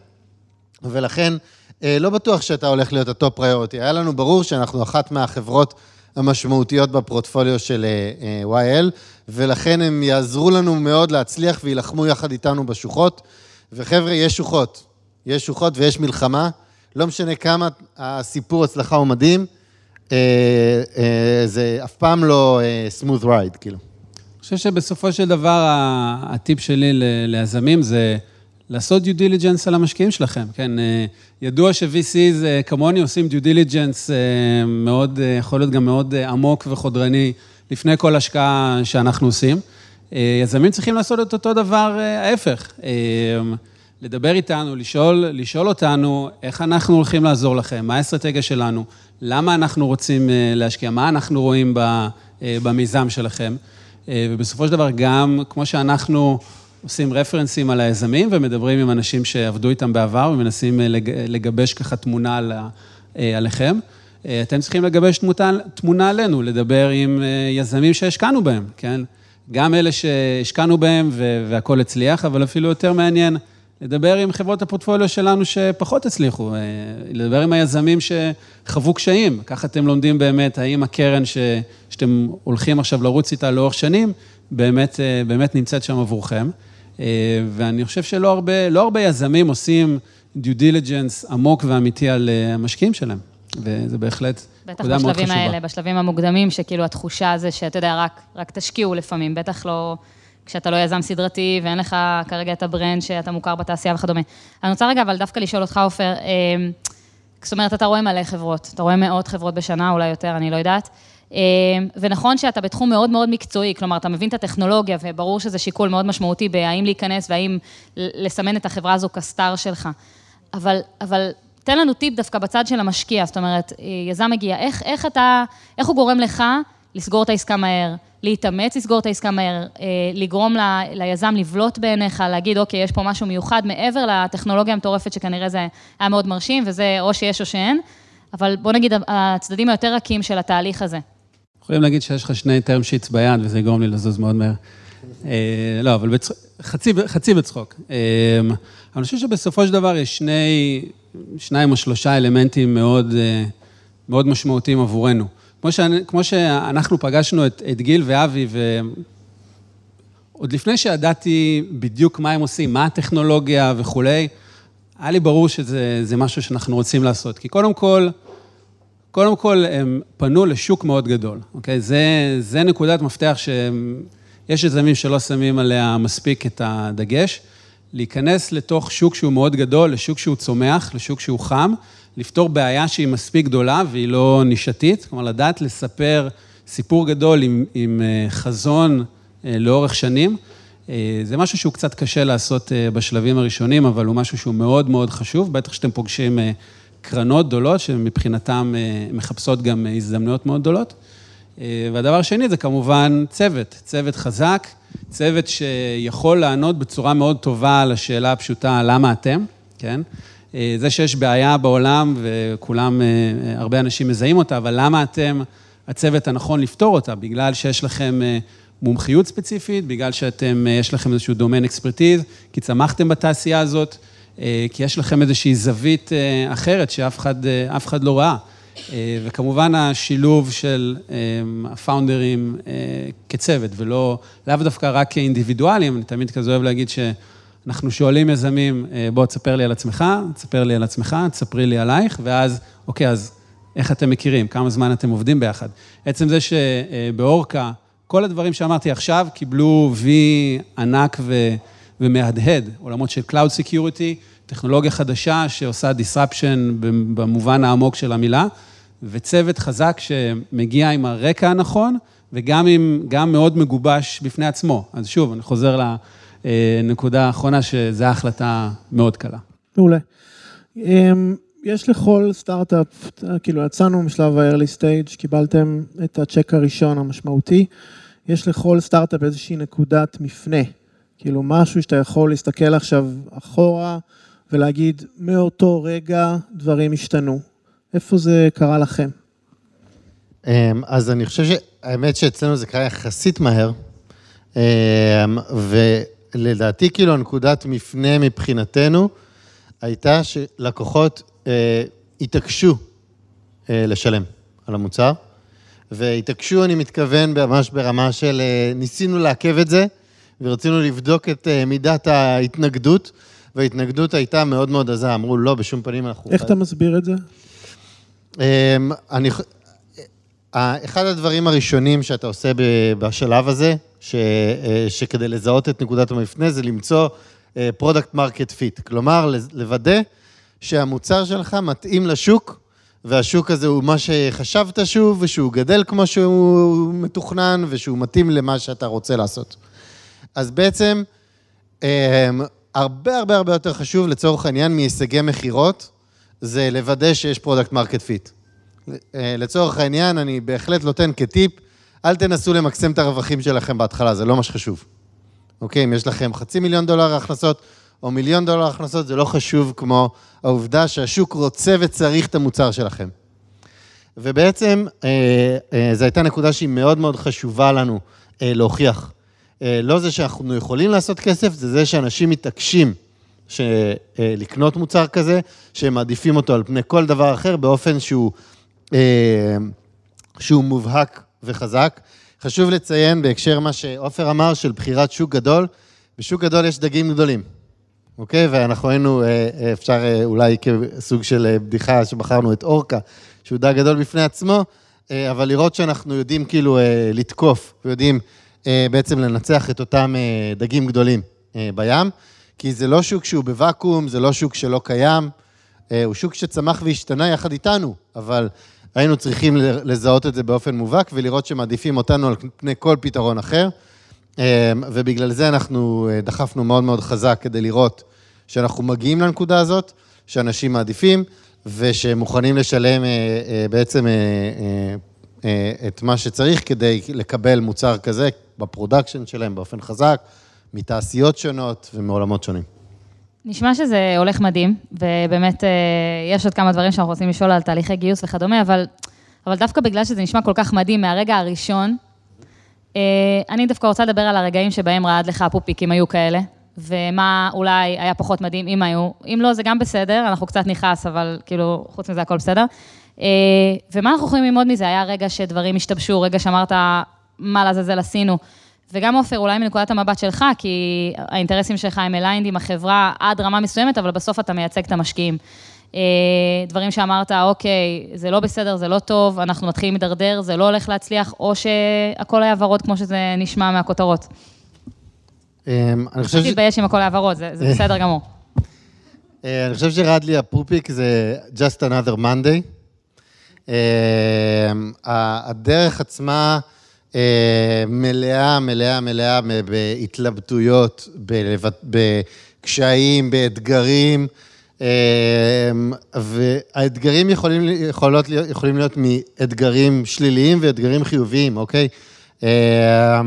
ולכן אה, לא בטוח שאתה הולך להיות ה top priority. היה לנו ברור שאנחנו אחת מהחברות המשמעותיות בפורטפוליו של אה, אה, YL, ולכן הם יעזרו לנו מאוד להצליח ויילחמו יחד איתנו בשוחות. וחבר'ה, יש שוחות. יש שוחות ויש מלחמה. לא משנה כמה הסיפור הצלחה הוא מדהים, אה, אה, זה אף פעם לא אה, smooth ride, כאילו. אני חושב שבסופו של דבר, הטיפ שלי ליזמים זה לעשות due diligence על המשקיעים שלכם, כן? אה, ידוע ש-VCs אה, כמוני עושים due diligence אה, מאוד, יכול להיות גם מאוד עמוק וחודרני לפני כל השקעה שאנחנו עושים. יזמים צריכים לעשות את אותו דבר ההפך. לדבר איתנו, לשאול, לשאול אותנו איך אנחנו הולכים לעזור לכם, מה האסטרטגיה שלנו, למה אנחנו רוצים להשקיע, מה אנחנו רואים במיזם שלכם. ובסופו של דבר, גם כמו שאנחנו עושים רפרנסים על היזמים ומדברים עם אנשים שעבדו איתם בעבר ומנסים אה, לגבש ככה תמונה אה, עליכם. אה, אתם צריכים לגבש תמונה, תמונה עלינו, לדבר עם יזמים שהשקענו בהם, כן? גם אלה שהשקענו בהם והכול הצליח, אבל אפילו יותר מעניין, לדבר עם חברות הפורטפוליו שלנו שפחות הצליחו, לדבר עם היזמים שחוו קשיים. ככה אתם לומדים באמת, האם הקרן ש, שאתם הולכים עכשיו לרוץ איתה לאורך שנים, באמת, באמת נמצאת שם עבורכם. אה, ואני חושב שלא הרבה, לא הרבה יזמים עושים דיו דיליג'נס עמוק ואמיתי על אה, המשקיעים שלהם, וזה בהחלט נקודה מאוד חשובה. בטח בשלבים האלה, בשלבים המוקדמים, שכאילו התחושה זה שאתה יודע, רק, רק תשקיעו לפעמים, בטח לא... כשאתה לא יזם סדרתי ואין לך כרגע את ה brand שאתה מוכר בתעשייה וכדומה. אני רוצה רגע, אבל דווקא לשאול אותך, עופר, אה, זאת אומרת, אתה רואה מלא חברות, אתה רואה מאות חברות בשנה, אולי יותר, אני לא יודעת. אמ, ונכון שאתה בתחום מאוד מאוד מקצועי, כלומר, אתה מבין את הטכנולוגיה, וברור שזה שיקול מאוד משמעותי בהאם להיכנס והאם לסמן את החברה הזו כ star שלך. אבל, אבל תן לנו טיפ דווקא בצד של המשקיע, זאת אומרת, יזם מגיע, איך, איך אתה, איך הוא גורם לך לסגור את העסקה מהר, להתאמץ לסגור את העסקה מהר, אה, לגרום ל, ליזם לבלוט בעיניך, להגיד, אוקיי, יש פה משהו מיוחד מעבר לטכנולוגיה המטורפת, שכנראה זה היה מאוד מרשים, וזה או שיש או שאין, אבל בוא נגיד, הצדדים היותר רכים של התהליך הזה. יכולים להגיד שיש לך שני term sheets ביד, וזה יגרום לי לזוז מאוד מהר. אה, לא, אבל חצי בצחוק. אה, אני חושב שבסופו של דבר יש שני, שניים או שלושה אלמנטים מאוד, אה, מאוד משמעותיים עבורנו. כמו, שאני, כמו שאנחנו פגשנו את, את גיל ואבי, ועוד לפני שידעתי בדיוק מה הם עושים, מה הטכנולוגיה וכולי, היה לי ברור שזה משהו שאנחנו רוצים לעשות. כי קודם כל, קודם כל, הם פנו לשוק מאוד גדול, אוקיי? זה, זה נקודת מפתח שיש יזמים שלא שמים עליה מספיק את הדגש. להיכנס לתוך שוק שהוא מאוד גדול, לשוק שהוא צומח, לשוק שהוא חם, לפתור בעיה שהיא מספיק גדולה והיא לא נישתית, כלומר, לדעת לספר סיפור גדול עם, עם אה, חזון אה, לאורך שנים. אה, זה משהו שהוא קצת קשה לעשות בשלבים הראשונים, אבל הוא משהו שהוא מאוד מאוד חשוב, בטח שאתם פוגשים קרנות גדולות, שמבחינתן אה, מחפשות גם אה, הזדמנויות מאוד גדולות. אה, והדבר השני זה כמובן צוות, צוות חזק, צוות שיכול לענות בצורה מאוד טובה על השאלה הפשוטה, למה אתם, כן? זה שיש בעיה בעולם וכולם, הרבה אנשים מזהים אותה, אבל למה אתם הצוות הנכון לפתור אותה? בגלל שיש לכם מומחיות ספציפית, בגלל שאתם, יש לכם איזשהו דומיין אקספרטיז, כי צמחתם בתעשייה הזאת, כי יש לכם איזושהי זווית אה, אחרת שאף אחד, אה, אחד לא ראה. וכמובן השילוב של הפאונדרים כצוות, ולא, לאו דווקא רק כאינדיבידואלים, אני תמיד כזה אוהב להגיד שאנחנו שואלים יזמים, בוא תספר לי על עצמך, תספר לי על עצמך, תספרי לי עלייך, ואז, אוקיי, אז איך אתם מכירים, כמה זמן אתם עובדים ביחד. עצם זה שבאורקה, כל הדברים שאמרתי עכשיו קיבלו וי ענק ו... ומהדהד, עולמות של Cloud Security, טכנולוגיה חדשה שעושה disruption במובן העמוק של המילה, וצוות חזק שמגיע עם הרקע הנכון, וגם עם, גם מאוד מגובש בפני עצמו. אז שוב, אני חוזר לנקודה האחרונה, שזו החלטה מאוד קלה. מעולה. אמ, יש לכל סטארט-אפ, כאילו יצאנו משלב ה-early stage, קיבלתם את הצ'ק הראשון המשמעותי, יש לכל סטארט-אפ איזושהי נקודת מפנה. כאילו משהו שאתה יכול להסתכל עכשיו אחורה ולהגיד, מאותו רגע דברים השתנו. איפה זה קרה לכם? אמ, אז אני חושב שהאמת שאצלנו זה קרה יחסית מהר, אמ, ולדעתי כאילו הנקודת מפנה מבחינתנו הייתה שלקוחות אה, התעקשו אה, לשלם על המוצר, והתעקשו, אני מתכוון ממש ברמה של אה, ניסינו לעכב את זה, ורצינו לבדוק את אה, מידת ההתנגדות, וההתנגדות הייתה מאוד מאוד עזה, אמרו, לא, בשום פנים אנחנו... איך אתה מסביר את זה? אמ, אני... אה, אחד הדברים הראשונים שאתה עושה בשלב הזה, ש, אה, שכדי לזהות את נקודת המפנה, זה למצוא product market fit. כלומר, לוודא שהמוצר שלך מתאים לשוק, והשוק הזה הוא מה שחשבת שהוא, ושהוא גדל כמו שהוא מתוכנן, ושהוא מתאים למה שאתה רוצה לעשות. אז בעצם, אמ, הרבה הרבה הרבה יותר חשוב לצורך העניין מהישגי מכירות, זה לוודא שיש product market fit. לצורך העניין, אני בהחלט נותן כטיפ, אל תנסו למקסם את הרווחים שלכם בהתחלה, זה לא מה שחשוב. אוקיי, אם יש לכם חצי מיליון דולר הכנסות או מיליון דולר הכנסות, זה לא חשוב כמו העובדה שהשוק רוצה וצריך את המוצר שלכם. ובעצם, אה, אה, זו הייתה נקודה שהיא מאוד מאוד חשובה לנו אה, להוכיח. אה, לא זה שאנחנו יכולים לעשות כסף, זה זה שאנשים מתעקשים אה, לקנות מוצר כזה, שהם מעדיפים אותו על פני כל דבר אחר באופן שהוא, אה, שהוא מובהק וחזק. חשוב לציין בהקשר מה שעופר אמר, של בחירת שוק גדול, בשוק גדול יש דגים גדולים. אוקיי? ואנחנו היינו, אפשר אולי כסוג של בדיחה שבחרנו את אורקה, שהוא דג גדול בפני עצמו, אבל לראות שאנחנו יודעים כאילו לתקוף, ויודעים אה, בעצם לנצח את אותם אה, דגים גדולים אה, בים, כי זה לא שוק שהוא בוואקום, זה לא שוק שלא קיים, אה, הוא שוק שצמח והשתנה יחד איתנו, אבל היינו צריכים לזהות את זה באופן מובהק ולראות שמעדיפים אותנו על פני כל פתרון אחר. ובגלל זה אנחנו אה, דחפנו מאוד מאוד חזק כדי לראות שאנחנו מגיעים לנקודה הזאת, שאנשים מעדיפים, ושהם מוכנים לשלם אה, אה, בעצם אה, אה, אה, את מה שצריך כדי לקבל מוצר כזה ב production שלהם באופן חזק, מתעשיות שונות ומעולמות שונים. נשמע שזה הולך מדהים, ובאמת אה, יש עוד כמה דברים שאנחנו רוצים לשאול על תהליכי גיוס וכדומה, אבל, אבל דווקא בגלל שזה נשמע כל כך מדהים מהרגע הראשון, אה, אני דווקא רוצה לדבר על הרגעים שבהם רעד לך הפופיק היו כאלה, ומה אולי היה פחות מדהים אם היו. אם לא, זה גם בסדר, אנחנו קצת נכעס, אבל כאילו, חוץ מזה הכל בסדר. אה, ומה אנחנו יכולים ללמוד מזה? היה רגע שדברים השתבשו, רגע שאמרת, מה לעזאזל עשינו. וגם עופר, אולי מנקודת המבט שלך, כי האינטרסים שלך הם aligned עם החברה עד רמה מסוימת, אבל בסוף אתה מייצג את המשקיעים. אה, דברים שאמרת, אוקיי, זה לא בסדר, זה לא טוב, אנחנו מתחילים להידרדר, זה לא הולך להצליח, או שהכל היה ורוד כמו שזה נשמע מהכותרות. אמ, אני חושב אל ש... תתבייש אם הכל היה ורוד, זה בסדר גמור. אה, אני חושב שרדלי הפופיק זה just another Monday. ה- הדרך עצמה אה, מלאה, מלאה, מלאה בהתלבטויות, בקשיים, באתגרים, אה, והאתגרים יכולים, יכולות, יכולים להיות מאתגרים שליליים ואתגרים חיוביים, אוקיי? אה,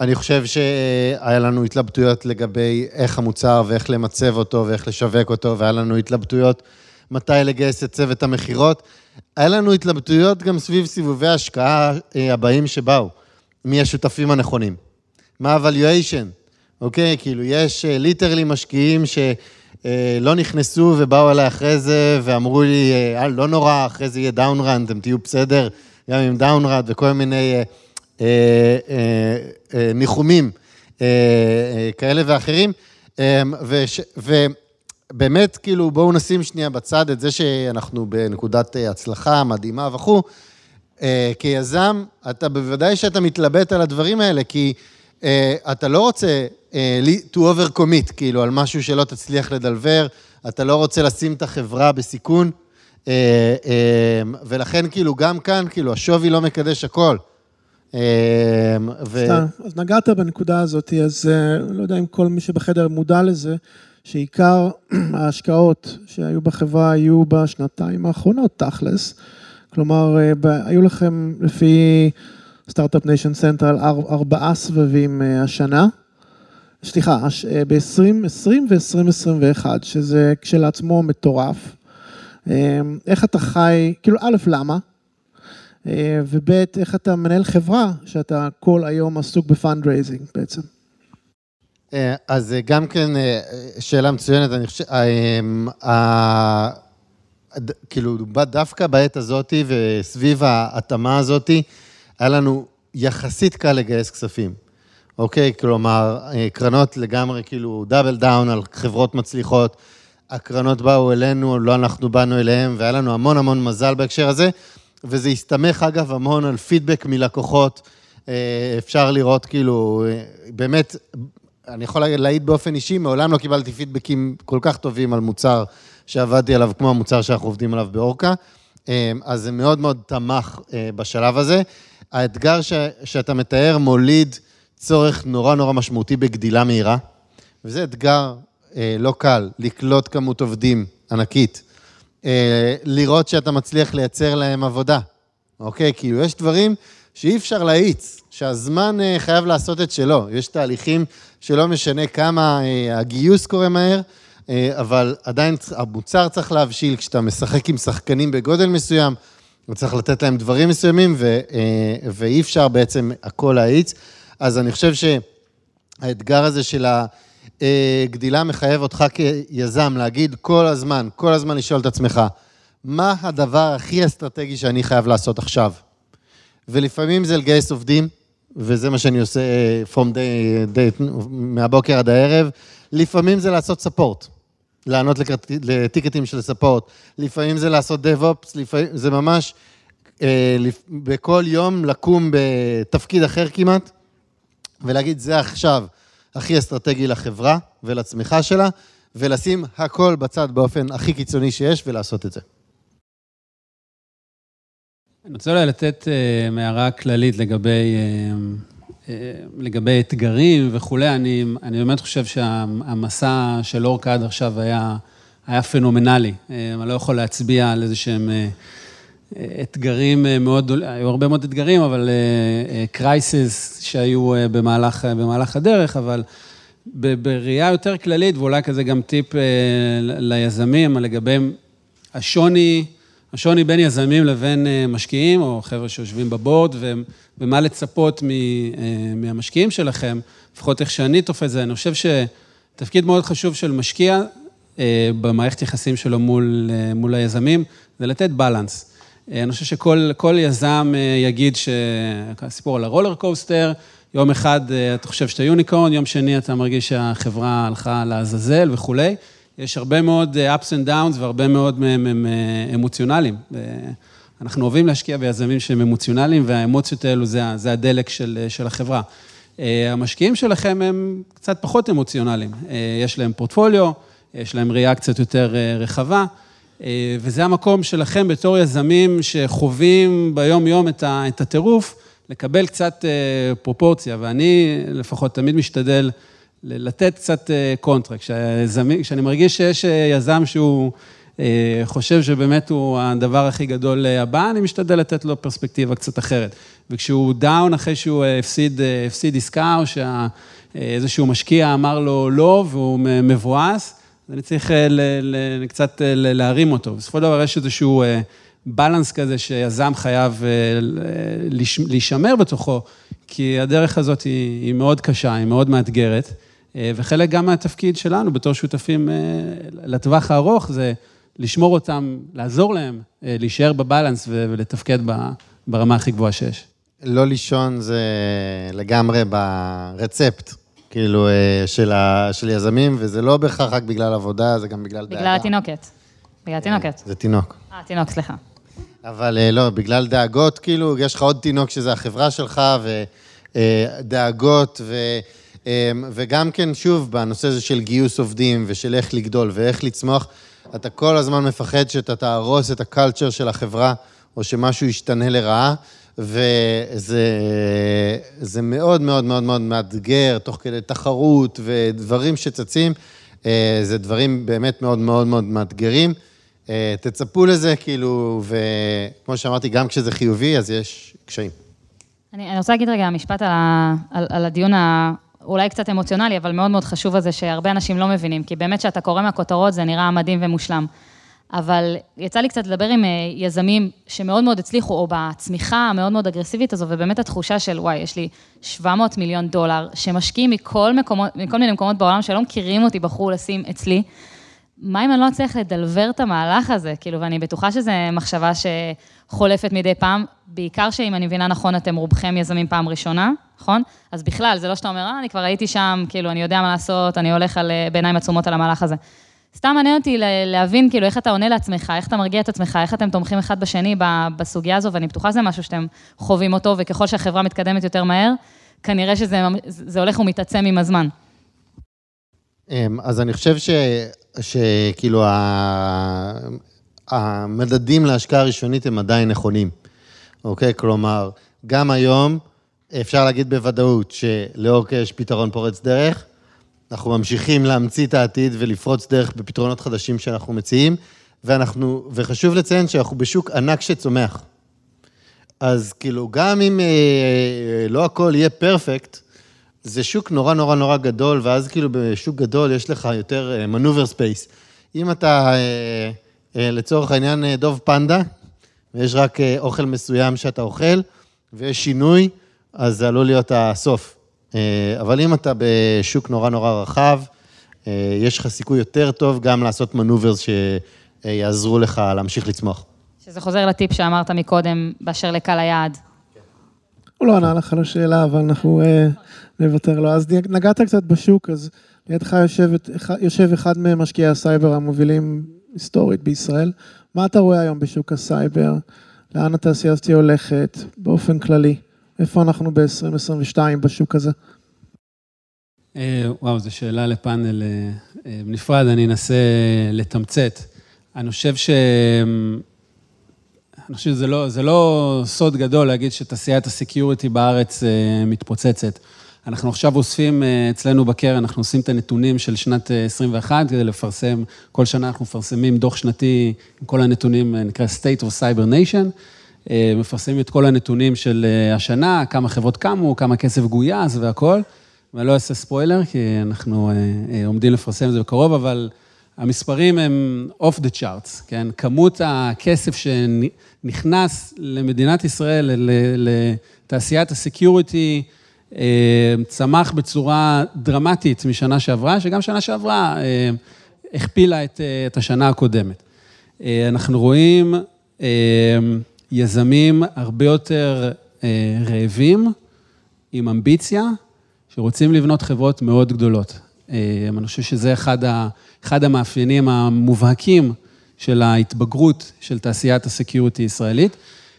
אני חושב שהיה לנו התלבטויות לגבי איך המוצר ואיך למצב אותו ואיך לשווק אותו, והיה לנו התלבטויות מתי לגייס את צוות המכירות. היה לנו התלבטויות גם סביב סיבובי ההשקעה אה, הבאים שבאו. מי השותפים הנכונים? מה ה-valuation? אוקיי? כאילו, יש literally משקיעים שלא נכנסו ובאו אליי אחרי זה ואמרו לי, אה, לא נורא, אחרי זה יהיה down round, אתם תהיו בסדר, גם עם down round וכל מיני... אה, אה, אה, אה, ניחומים אה, אה, כאלה ואחרים. אה, וש- ובאמת, כאילו, בואו נשים שנייה בצד את זה שאנחנו בנקודת אה, הצלחה מדהימה וכו'. אה, כיזם, אתה בוודאי שאתה מתלבט על הדברים האלה, כי אה, אתה לא רוצה to overcommit, כאילו, על משהו שלא תצליח ל deliver, אתה לא רוצה לשים את החברה בסיכון, אה, ולכן, כאילו, גם כאן, כאילו, השווי לא מקדש הכל. סתם, אז נגעת בנקודה הזאת, אז לא יודע אם כל מי שבחדר מודע לזה, שעיקר ההשקעות שהיו בחברה היו בשנתיים האחרונות, תכלס. כלומר, אה, היו לכם, לפי סטארט-אפ ניישן סנטרל, ארבעה סבבים אה, השנה. סליחה, אה, ב-2020 ו-2021, שזה כשלעצמו מטורף. אה, איך אתה חי, כאילו, א', למה? וב', איך אתה מנהל חברה שאתה כל היום עסוק ב fundraising בעצם. אה, אז אה, גם כן אה, שאלה מצוינת, אני חושב, ד- כאילו, דווקא בעת הזאת וסביב ההתאמה הזאת, היה לנו יחסית קל לגייס כספים, אוקיי? כלומר, קרנות לגמרי כאילו double down על חברות מצליחות, הקרנות באו אלינו, לא אנחנו באנו אליהם, והיה לנו המון המון מזל בהקשר הזה, וזה הסתמך אגב המון על פידבק מלקוחות. אפשר לראות כאילו, באמת, אני יכול להעיד באופן אישי, מעולם לא קיבלתי פידבקים כל כך טובים על מוצר שעבדתי עליו, כמו המוצר שאנחנו עובדים עליו באורקה. אה, אז זה מאוד מאוד תמך אה, בשלב הזה. האתגר ש, שאתה מתאר מוליד צורך נורא נורא משמעותי בגדילה מהירה, וזה אתגר אה, לא קל, לקלוט כמות עובדים ענקית, אה, לראות שאתה מצליח לייצר להם עבודה, אוקיי? כאילו, יש דברים שאי אפשר להאיץ, שהזמן חייב לעשות את שלו. יש תהליכים שלא משנה כמה אה, הגיוס קורה מהר, אה, אבל עדיין המוצר צריך להבשיל, כשאתה משחק עם שחקנים בגודל מסוים, וצריך לתת להם דברים מסוימים, ו, ואי אפשר בעצם הכל להאיץ. אז אני חושב שהאתגר הזה של הגדילה מחייב אותך כיזם להגיד כל הזמן, כל הזמן לשאול את עצמך, מה הדבר הכי אסטרטגי שאני חייב לעשות עכשיו? ולפעמים זה לגייס עובדים, וזה מה שאני עושה אה, from day, day, מהבוקר עד הערב. לפעמים זה לעשות ספורט, לענות לטיקטים של ספורט. לפעמים זה לעשות DevOps, לפעמים זה ממש אה, בכל יום לקום בתפקיד אחר כמעט, ולהגיד, זה עכשיו הכי אסטרטגי לחברה ולצמיחה שלה, ולשים הכל בצד באופן הכי קיצוני שיש ולעשות את זה. אני רוצה אולי לתת uh, מערה כללית לגבי, uh, uh, לגבי אתגרים וכולי. אני, אני באמת חושב שהמסע של אורקה עד עכשיו היה, היה פנומנלי. אני לא יכול להצביע על איזה שהם אתגרים מאוד, היו הרבה מאוד אתגרים, אבל קרייסיס uh, שהיו במהלך, במהלך הדרך, אבל בראייה יותר כללית, ואולי כזה גם טיפ ליזמים, לגבי השוני, השוני בין יזמים לבין אה, משקיעים, או חבר'ה שיושבים בבורד, ומה לצפות אה, מהמשקיעים שלכם, לפחות איך שאני תופס את זה, אני חושב שתפקיד מאוד חשוב של משקיע אה, במערכת יחסים שלו מול, מול היזמים, זה לתת בלנס. אני חושב שכל יזם יגיד שהסיפור על הרולר קוסטר, יום אחד אתה חושב שאתה יוניקורן, יום שני אתה מרגיש שהחברה הלכה לעזאזל וכולי. יש הרבה מאוד אה, ups and downs והרבה מאוד מהם הם אה, אמוציונליים. אנחנו אוהבים להשקיע ביזמים שהם אמוציונליים, והאמוציות האלו זה, זה הדלק של, אה, של החברה. המשקיעים שלכם הם קצת פחות אמוציונליים. יש להם פורטפוליו, יש להם ראייה קצת יותר רחבה, וזה המקום שלכם בתור יזמים שחווים ביום-יום את הטירוף, לקבל קצת פרופורציה, ואני לפחות תמיד משתדל לתת קצת קונטרה. אה, כשאני מרגיש שיש אה, יזם שהוא אה, חושב שבאמת הוא הדבר הכי גדול הבא, אני משתדל לתת לו פרספקטיבה קצת אחרת. וכשהוא דאון אחרי שהוא הפסיד, הפסיד עסקה, או שאיזשהו משקיע אמר לו לא והוא מבואס, אני צריך ל, ל, קצת להרים אותו. בסופו של דבר יש איזשהו בלנס כזה שיזם חייב להישמר בתוכו, כי הדרך הזאת היא, היא מאוד קשה, היא מאוד מאתגרת. אה, וחלק גם מהתפקיד שלנו בתור שותפים אה, לטווח הארוך זה לשמור אותם, לעזור להם, אה, להישאר בבלנס ולתפקד ברמה הכי גבוהה שיש. לא לישון זה לגמרי ברצפט, כאילו, של, ה, של יזמים, וזה לא בהכרח רק בגלל עבודה, זה גם בגלל דאגה. בגלל התינוקת. בגלל התינוקת. זה תינוק. אה, תינוק, סליחה. אבל לא, בגלל דאגות, כאילו, יש לך עוד תינוק שזה החברה שלך, ודאגות, ו... אמ, וגם כן, שוב, בנושא הזה של גיוס עובדים ושל איך לגדול ואיך לצמוח, אתה כל הזמן מפחד שאתה תהרוס את הקלצ'ר של החברה, או שמשהו ישתנה לרעה, וזה מאוד מאוד מאוד מאוד מאתגר, תוך כדי תחרות ודברים שצצים, אה, זה דברים באמת מאוד מאוד מאוד מאתגרים. אה, תצפו לזה, כאילו, וכמו שאמרתי, גם כשזה חיובי, אז יש קשיים. אני, אני רוצה להגיד רגע משפט על, ה, על, על הדיון. אולי קצת אמוציונלי, אבל מאוד מאוד חשוב הזה, שהרבה אנשים לא מבינים, כי באמת כשאתה קורא מהכותרות זה נראה מדהים ומושלם. אבל יצא לי קצת לדבר עם אה, יזמים שמאוד מאוד הצליחו, או בצמיחה המאוד מאוד אגרסיבית הזו, ובאמת התחושה של, וואי, יש לי 700 מיליון דולר, שמשקיעים מכל, מקומות, מכל מיני מקומות בעולם שלא מכירים אותי, בחרו לשים אצלי. מה אם אני לא אצליח לדלבר את המהלך הזה? כאילו, ואני בטוחה שזו מחשבה שחולפת מדי פעם, בעיקר שאם אני מבינה נכון, אתם רובכם יזמים פעם ראשונה, נכון? אז בכלל, זה לא שאתה אומר, אה, אני כבר הייתי שם, כאילו, אני יודע מה לעשות, אני הולך על, אה, בעיניים עצומות על המהלך הזה. סתם מעניין אותי להבין, כאילו, איך אתה עונה לעצמך, איך אתה מרגיע את עצמך, איך אתם תומכים אחד בשני בסוגיה הזו, ואני בטוחה שזה משהו שאתם חווים אותו, וככל שהחברה מתקדמת יותר מהר, כנראה שזה הולך ומתעצם עם הזמן. אמ, אז אני חושב ש, שכאילו ה- המדדים להשקעה ראשונית הם עדיין נכונים, אוקיי? כלומר, גם היום אפשר להגיד בוודאות שלאורקה יש פתרון פורץ דרך, אנחנו ממשיכים להמציא את העתיד ולפרוץ דרך בפתרונות חדשים שאנחנו מציעים, ואנחנו, וחשוב לציין שאנחנו בשוק ענק שצומח. אז כאילו, גם אם אה, לא הכל יהיה perfect, זה שוק נורא נורא נורא גדול, ואז כאילו בשוק גדול יש לך יותר maneuver space. אם אתה, אה, אה, לצורך העניין, אה, דוב פנדה, ויש רק אה, אוכל מסוים שאתה אוכל, ויש שינוי, אז זה עלול להיות הסוף. אה, אבל אם אתה בשוק נורא נורא רחב, אה, יש לך סיכוי יותר טוב גם לעשות maneuvers שיעזרו לך להמשיך לצמוח. שזה חוזר לטיפ שאמרת מקודם, באשר לקהל היעד. הוא לא ענה לך על השאלה, אבל אנחנו אה, נוותר לו. אז נגעת קצת בשוק, אז לידך יושב, אחד ממשקיעי הסייבר המובילים היסטורית בישראל. מה אתה רואה היום בשוק הסייבר? לאן התעשייה הזאת הולכת באופן כללי? איפה אנחנו ב-2022 בשוק הזה? אה, וואו, זו שאלה לפאנל אה, נפרד, אני אנסה לתמצת. אני חושב ש... אני חושב שזה לא, לא סוד גדול להגיד שתעשיית ה security בארץ מתפוצצת. אנחנו עכשיו אוספים אצלנו בקרן, אנחנו עושים את הנתונים של שנת 21 כדי לפרסם, כל שנה אנחנו מפרסמים דוח שנתי עם כל הנתונים, נקרא State of Cyber Nation, מפרסמים את כל הנתונים של השנה, כמה חברות קמו, כמה כסף גויס והכול. ואני לא אעשה ספוילר, כי אנחנו עומדים לפרסם את זה בקרוב, אבל המספרים הם off the charts, כן? כמות הכסף שנכנס למדינת ישראל, לתעשיית ה-security, צמח בצורה דרמטית משנה שעברה, שגם שנה שעברה הכפילה את, את השנה הקודמת. אנחנו רואים יזמים הרבה יותר רעבים, עם אמביציה, שרוצים לבנות חברות מאוד גדולות. אני חושב שזה אחד, ה, אחד המאפיינים המובהקים של ההתבגרות של תעשיית ה-security הישראלית.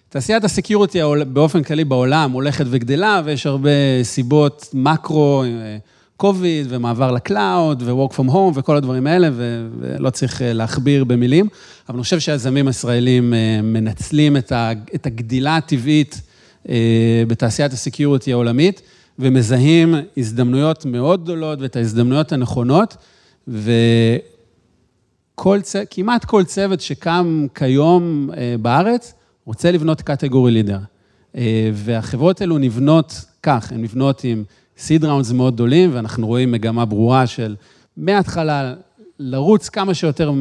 תעשיית ה-security באופן כללי בעולם הולכת וגדלה, ויש הרבה סיבות מקרו, קוביד ומעבר ל-cloud ו-work from home וכל הדברים האלה, ולא צריך להכביר במילים, אבל אני חושב שהיזמים הישראלים מנצלים את הגדילה הטבעית בתעשיית ה-security העולמית. ומזהים הזדמנויות מאוד גדולות ואת ההזדמנויות הנכונות, וכמעט כל צוות שקם כיום בארץ רוצה לבנות category leader. והחברות האלו נבנות כך, הן נבנות עם סיד ראונדס מאוד גדולים, ואנחנו רואים מגמה ברורה של מההתחלה לרוץ כמה שיותר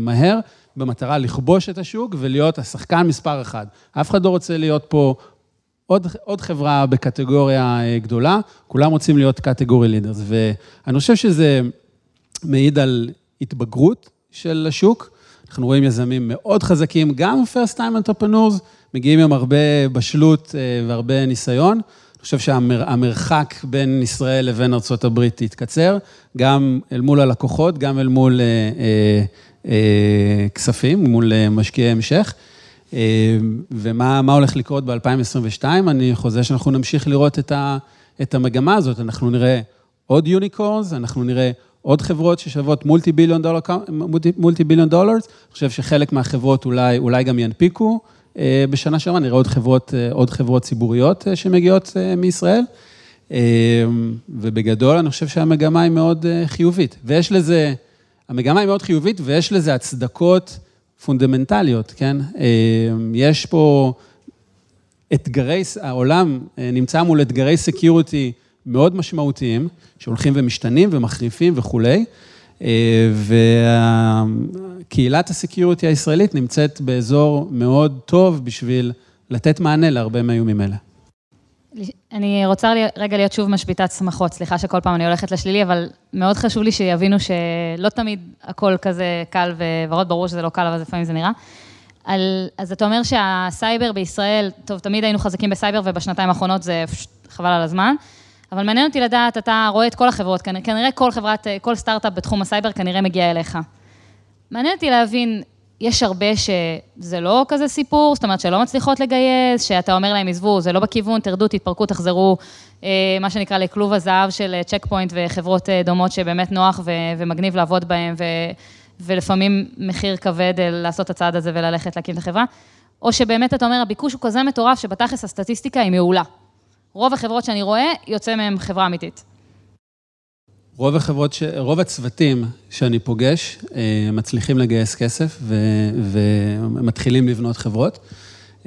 מהר, במטרה לכבוש את השוק ולהיות השחקן מספר אחד. אף אחד לא רוצה להיות פה עוד, עוד חברה בקטגוריה גדולה, כולם רוצים להיות קטגורי לידרס, ואני חושב שזה מעיד על התבגרות של השוק. אנחנו רואים יזמים מאוד חזקים, גם first time entrepreneurs, מגיעים עם הרבה בשלות והרבה ניסיון. אני חושב שהמרחק בין ישראל לבין ארה"ב יתקצר, גם אל מול הלקוחות, גם אל מול אה, אה, כספים, מול משקיעי המשך. ומה הולך לקרות ב-2022? אני חוזה שאנחנו נמשיך לראות את, ה, את המגמה הזאת. אנחנו נראה עוד יוניקורס, אנחנו נראה עוד חברות ששוות מולטי ביליון דולר, multi-billion dollar. אני חושב שחלק מהחברות אולי, אולי גם ינפיקו בשנה שעברה, נראה עוד חברות, עוד חברות ציבוריות שמגיעות מישראל. ובגדול, אני חושב שהמגמה היא מאוד חיובית. ויש לזה, המגמה היא מאוד חיובית ויש לזה הצדקות פונדמנטליות, כן? יש פה אתגרי, העולם נמצא מול אתגרי security מאוד משמעותיים, שהולכים ומשתנים ומחריפים וכולי, וקהילת ה-security הישראלית נמצאת באזור מאוד טוב בשביל לתת מענה להרבה מהאיומים האלה. אני רוצה רגע להיות שוב משביתת שמחות, סליחה שכל פעם אני הולכת לשלילי, אבל מאוד חשוב לי שיבינו שלא תמיד הכל כזה קל וורוד, ברור שזה לא קל, אבל לפעמים זה נראה. על, אז אתה אומר שהסייבר בישראל, טוב, תמיד היינו חזקים בסייבר, ובשנתיים האחרונות זה חבל על הזמן, אבל מעניין אותי לדעת, אתה רואה את כל החברות, כנראה כל חברת, כל סטארט-אפ בתחום הסייבר כנראה מגיע אליך. מעניין אותי להבין, יש הרבה שזה לא כזה סיפור, זאת אומרת שלא מצליחות לגייס, שאתה אומר להם, עזבו, זה לא בכיוון, תרדו, תתפרקו, תחזרו, אה, מה שנקרא לכלוב הזהב של צ'ק פוינט וחברות אה, דומות שבאמת נוח ו- ומגניב לעבוד בהן, ו- ולפעמים מחיר כבד אה, לעשות את הצעד הזה וללכת להקים את החברה, או שבאמת אתה אומר, הביקוש הוא כזה מטורף שבתכלס הסטטיסטיקה היא מעולה. רוב החברות שאני רואה, יוצא מהן חברה אמיתית. רוב החברות, ש... רוב הצוותים שאני פוגש, אה, מצליחים לגייס כסף ו... ומתחילים לבנות חברות.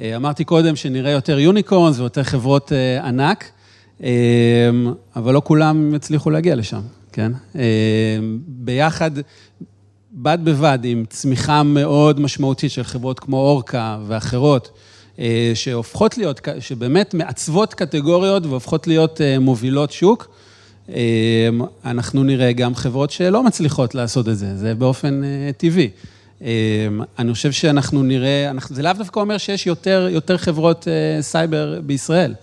אה, אמרתי קודם שנראה יותר יוניקורנס ויותר חברות אה, ענק, אבל לא כולם יצליחו להגיע לשם, כן? ביחד, בד בבד עם צמיחה מאוד משמעותית של חברות כמו אורקה ואחרות, שהופכות להיות, שבאמת מעצבות קטגוריות והופכות להיות מובילות שוק, אמ, אנחנו נראה גם חברות שלא מצליחות לעשות את זה, זה באופן אה, טבעי. אני חושב שאנחנו נראה, זה לאו דווקא אומר שיש יותר, יותר חברות אה, סייבר בישראל.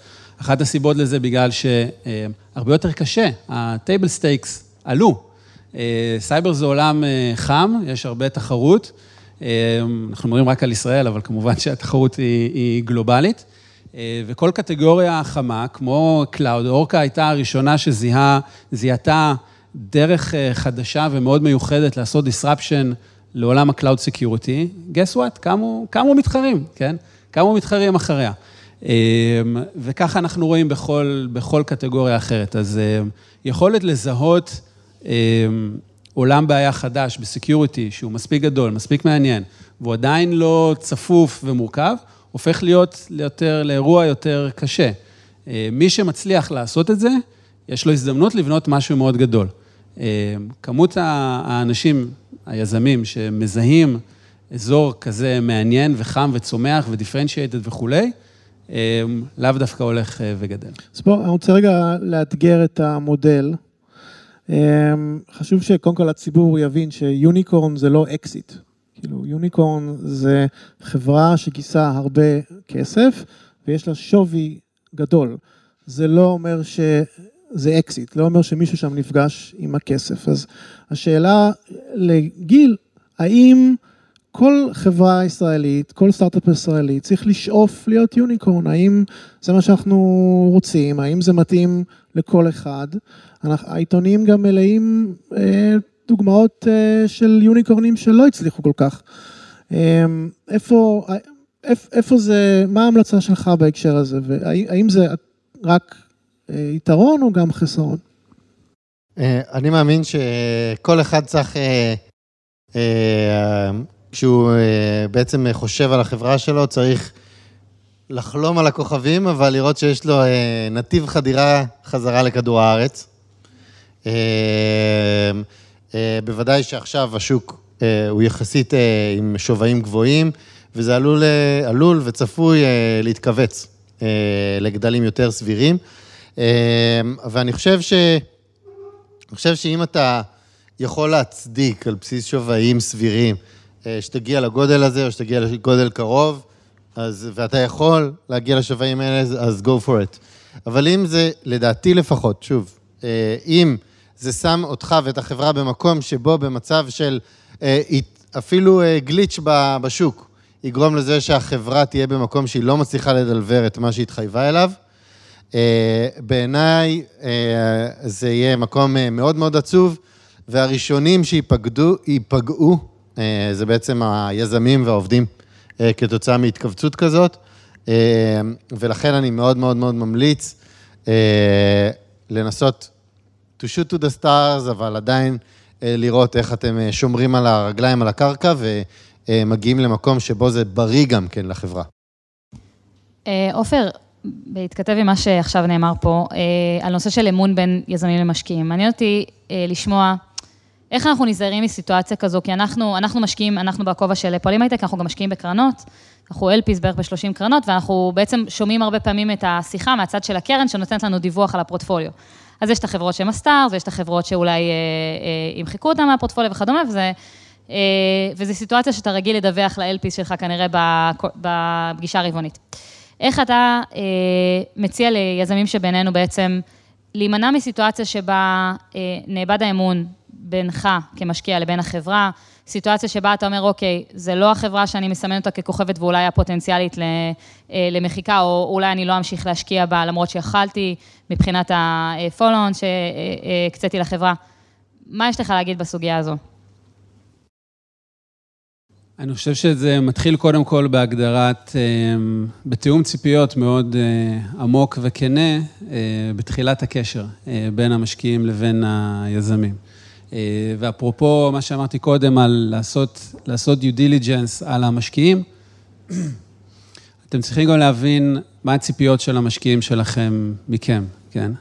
אחת הסיבות לזה בגלל שהרבה יותר קשה, ה-table stakes עלו. אה, סייבר זה עולם חם, יש הרבה תחרות. אמ, אנחנו מדברים רק על ישראל, אבל כמובן שהתחרות היא, היא גלובלית. אה, וכל קטגוריה חמה, כמו Cloud, אורקה הייתה הראשונה שזיהתה דרך אה, חדשה ומאוד מיוחדת לעשות disruption לעולם ה-Cloud guess what? קמו, קמו מתחרים, כן? קמו מתחרים אחריה. אה, וככה אנחנו רואים בכל, בכל קטגוריה אחרת. אז יכולת לזהות עולם בעיה חדש בסקיוריטי, שהוא מספיק גדול, מספיק מעניין, והוא עדיין לא צפוף ומורכב, הופך להיות יותר, לאירוע יותר קשה. אה, מי שמצליח לעשות את זה, יש לו הזדמנות לבנות משהו מאוד גדול. אה, כמות האנשים, היזמים, שמזהים אזור כזה מעניין וחם וצומח ודיפרנציאטד וכולי, אה, לאו דווקא הולך וגדל. אז בואו, אני רוצה רגע לאתגר את המודל. חשוב שקודם כל הציבור יבין שיוניקורן זה לא אקזיט. כאילו, יוניקורן זה חברה שגייסה הרבה כסף ויש לה שווי גדול. זה לא אומר שזה אקזיט, לא אומר שמישהו שם נפגש עם הכסף. אז השאלה לגיל, האם כל חברה ישראלית, כל סטארט-אפ ישראלי צריך לשאוף להיות יוניקורן? האם זה מה שאנחנו רוצים? האם זה מתאים לכל אחד? העיתונים גם מלאים אה, דוגמאות אה, של יוניקורנים שלא הצליחו כל כך. אה, איפה, איפה זה, מה ההמלצה שלך בהקשר הזה, והאם זה רק אה, יתרון או גם חסרון? אני מאמין שכל אחד צריך, כשהוא בעצם חושב על החברה שלו, צריך לחלום על הכוכבים, אבל לראות שיש לו נתיב חדירה חזרה לכדור הארץ. אה, בוודאי שעכשיו השוק אה, הוא יחסית אה, עם שווים גבוהים, וזה עלול, עלול וצפוי להתכווץ לגדלים יותר סבירים. ואני חושב ש... אני חושב שאם אתה יכול להצדיק על בסיס שווים סבירים, שתגיע לגודל הזה או שתגיע לגודל קרוב, אז, ואתה יכול להגיע לשווים האלה, אז go for it. אבל אם זה, לדעתי לפחות, שוב, אם... זה שם אותך ואת החברה במקום שבו במצב של אה, אפילו אה, גליץ' בשוק, יגרום לזה שהחברה תהיה במקום שהיא לא מצליחה לדלבר את מה שהתחייבה אליו. אה, בעיניי זה יהיה מקום מאוד מאוד עצוב, והראשונים שייפגעו, זה בעצם היזמים והעובדים כתוצאה מהתכווצות כזאת, ולכן אני מאוד מאוד מאוד ממליץ לנסות to shoot to the stars, אבל עדיין אה, לראות איך אתם אה, שומרים על הרגליים על הקרקע ומגיעים למקום שבו זה בריא גם כן לחברה. אה, עופר, בהתכתב עם מה שעכשיו נאמר פה, על נושא של אמון בין יזמים למשקיעים, מעניין אותי לשמוע איך אנחנו נזהרים מסיטואציה כזו, כי אנחנו, אנחנו משקיעים, אנחנו בכובע של פועלים הייטק, אנחנו גם משקיעים בקרנות, אנחנו אלפיס בערך ב-30 קרנות, ואנחנו בעצם שומעים הרבה פעמים את השיחה מהצד של הקרן, שנותנת לנו דיווח על הפורטפוליו. אז יש את החברות שהן הסטארס, ויש את החברות שאולי אה, אה, ימחקו אותן מהפורטפוליו וכדומה, וזה, אה, וזו סיטואציה שאתה רגיל לדווח ל-LP שלך כנראה בפגישה הרבעונית. איך אתה אה, מציע ליזמים שבינינו בעצם להימנע מסיטואציה שבה אה, נאבד האמון בינך כמשקיע לבין החברה, סיטואציה שבה אתה אומר, אוקיי, זה לא החברה שאני מסמן אותה ככוכבת ואולי הפוטנציאלית אה, למחיקה, או אולי אני לא אמשיך להשקיע בה למרות שיכלתי, מבחינת ה-follow-on שהקציתי לחברה. מה יש לך להגיד בסוגיה הזו? אני חושב שזה מתחיל קודם כל בהגדרת, בתיאום ציפיות מאוד עמוק וכנה, בתחילת הקשר בין המשקיעים לבין היזמים. ואפרופו מה שאמרתי קודם על לעשות, לעשות due diligence על המשקיעים, אתם צריכים גם להבין מה הציפיות של המשקיעים שלכם מכם, כן?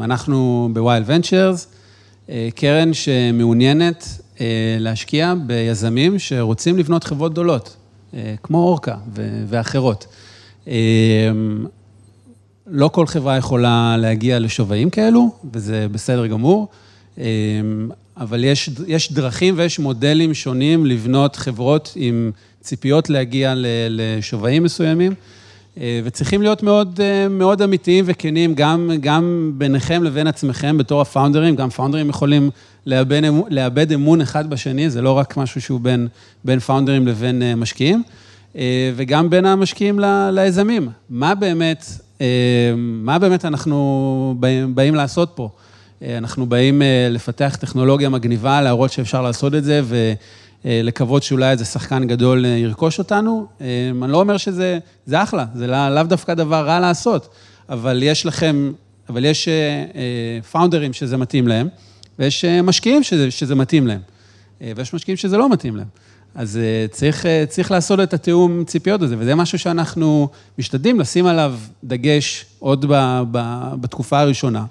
אנחנו בווילד ונצ'רס, קרן שמעוניינת להשקיע ביזמים שרוצים לבנות חברות גדולות, כמו אורקה ואחרות. לא כל חברה יכולה להגיע לשווים כאלו, וזה בסדר גמור, אבל יש, יש דרכים ויש מודלים שונים לבנות חברות עם ציפיות להגיע לשווים מסוימים, וצריכים להיות מאוד, מאוד אמיתיים וכנים, גם, גם ביניכם לבין עצמכם בתור הפאונדרים, גם פאונדרים יכולים לאבד, לאבד אמון אחד בשני, זה לא רק משהו שהוא בין, בין פאונדרים לבין משקיעים, וגם בין המשקיעים ליזמים. מה באמת, מה באמת אנחנו באים, באים לעשות פה? אנחנו באים לפתח טכנולוגיה מגניבה, להראות שאפשר לעשות את זה, ולקוות שאולי איזה שחקן גדול ירכוש אותנו. אני לא אומר שזה אחלה, זה לאו דווקא דבר רע לעשות, אבל יש לכם, אבל יש פאונדרים שזה מתאים להם. ויש משקיעים שזה, שזה מתאים להם, ויש משקיעים שזה לא מתאים להם. אז צריך, צריך לעשות את התיאום ציפיות הזה, וזה משהו שאנחנו משתדלים לשים עליו דגש עוד ב, ב, בתקופה הראשונה,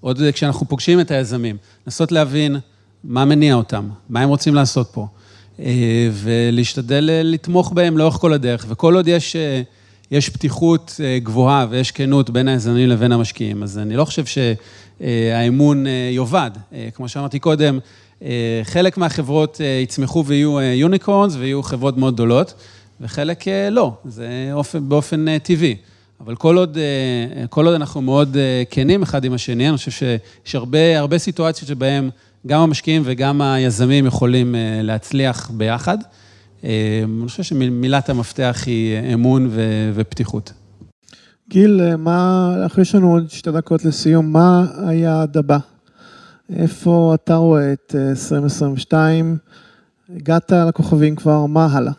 עוד כשאנחנו פוגשים את היזמים, לנסות להבין מה מניע אותם, מה הם רוצים לעשות פה, ולהשתדל לתמוך בהם לאורך כל הדרך, וכל עוד יש... יש פתיחות גבוהה ויש כנות בין היזמים לבין המשקיעים, אז אני לא חושב שהאמון יאבד. כמו שאמרתי קודם, חלק מהחברות יצמחו ויהיו יוניקורנס ויהיו חברות מאוד גדולות, וחלק לא, זה באופן טבעי. אבל כל עוד, כל עוד אנחנו מאוד כנים אחד עם השני, אני חושב שיש הרבה, הרבה סיטואציות שבהן גם המשקיעים וגם היזמים יכולים להצליח ביחד. אני חושב שמילת המפתח היא אמון ופתיחות. גיל, מה, אנחנו יש לנו עוד שתי דקות לסיום, מה היעד הבא? איפה אתה רואה את 2022? הגעת לכוכבים כבר, מה הלאה?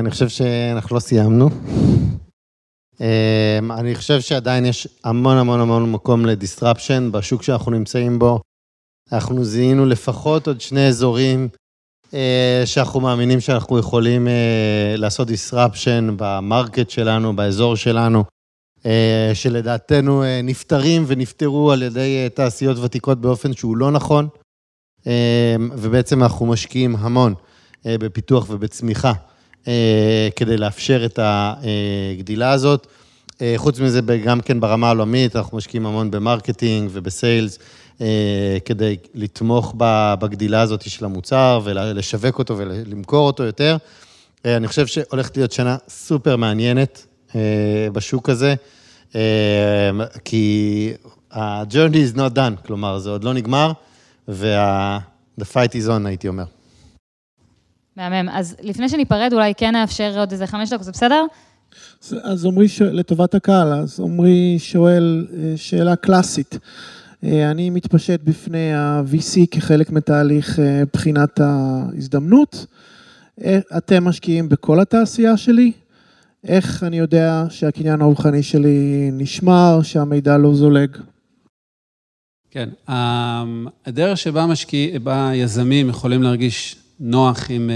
אני חושב שאנחנו לא סיימנו. אני חושב שעדיין יש המון המון המון מקום ל-disruption בשוק שאנחנו נמצאים בו. אנחנו זיהינו לפחות עוד שני אזורים שאנחנו מאמינים שאנחנו יכולים לעשות disruption ב-market שלנו, באזור שלנו, שלדעתנו נפתרים ונפתרו על ידי תעשיות ותיקות באופן שהוא לא נכון, ובעצם אנחנו משקיעים המון בפיתוח ובצמיחה כדי לאפשר את הגדילה הזאת. חוץ מזה, גם כן ברמה העולמית, אנחנו משקיעים המון ב-marketing וב-sales. כדי לתמוך בגדילה הזאת של המוצר ולשווק אותו ולמכור אותו יותר. אני חושב שהולכת להיות שנה סופר מעניינת בשוק הזה, כי ה-journey is not done, כלומר, זה עוד לא נגמר, וה-the fight is on, הייתי אומר. מהמם. אז לפני שניפרד, אולי כן נאפשר עוד איזה חמש דקות, זה בסדר? אז עמרי, לטובת הקהל, אז עמרי שואל שאלה קלאסית. אני מתפשט בפני ה-VC כחלק מתהליך בחינת ההזדמנות. אתם משקיעים בכל התעשייה שלי? איך אני יודע שהקניין הרוחני שלי נשמר, שהמידע לא זולג? כן, הדרך שבה משקיע, יזמים יכולים להרגיש נוח עם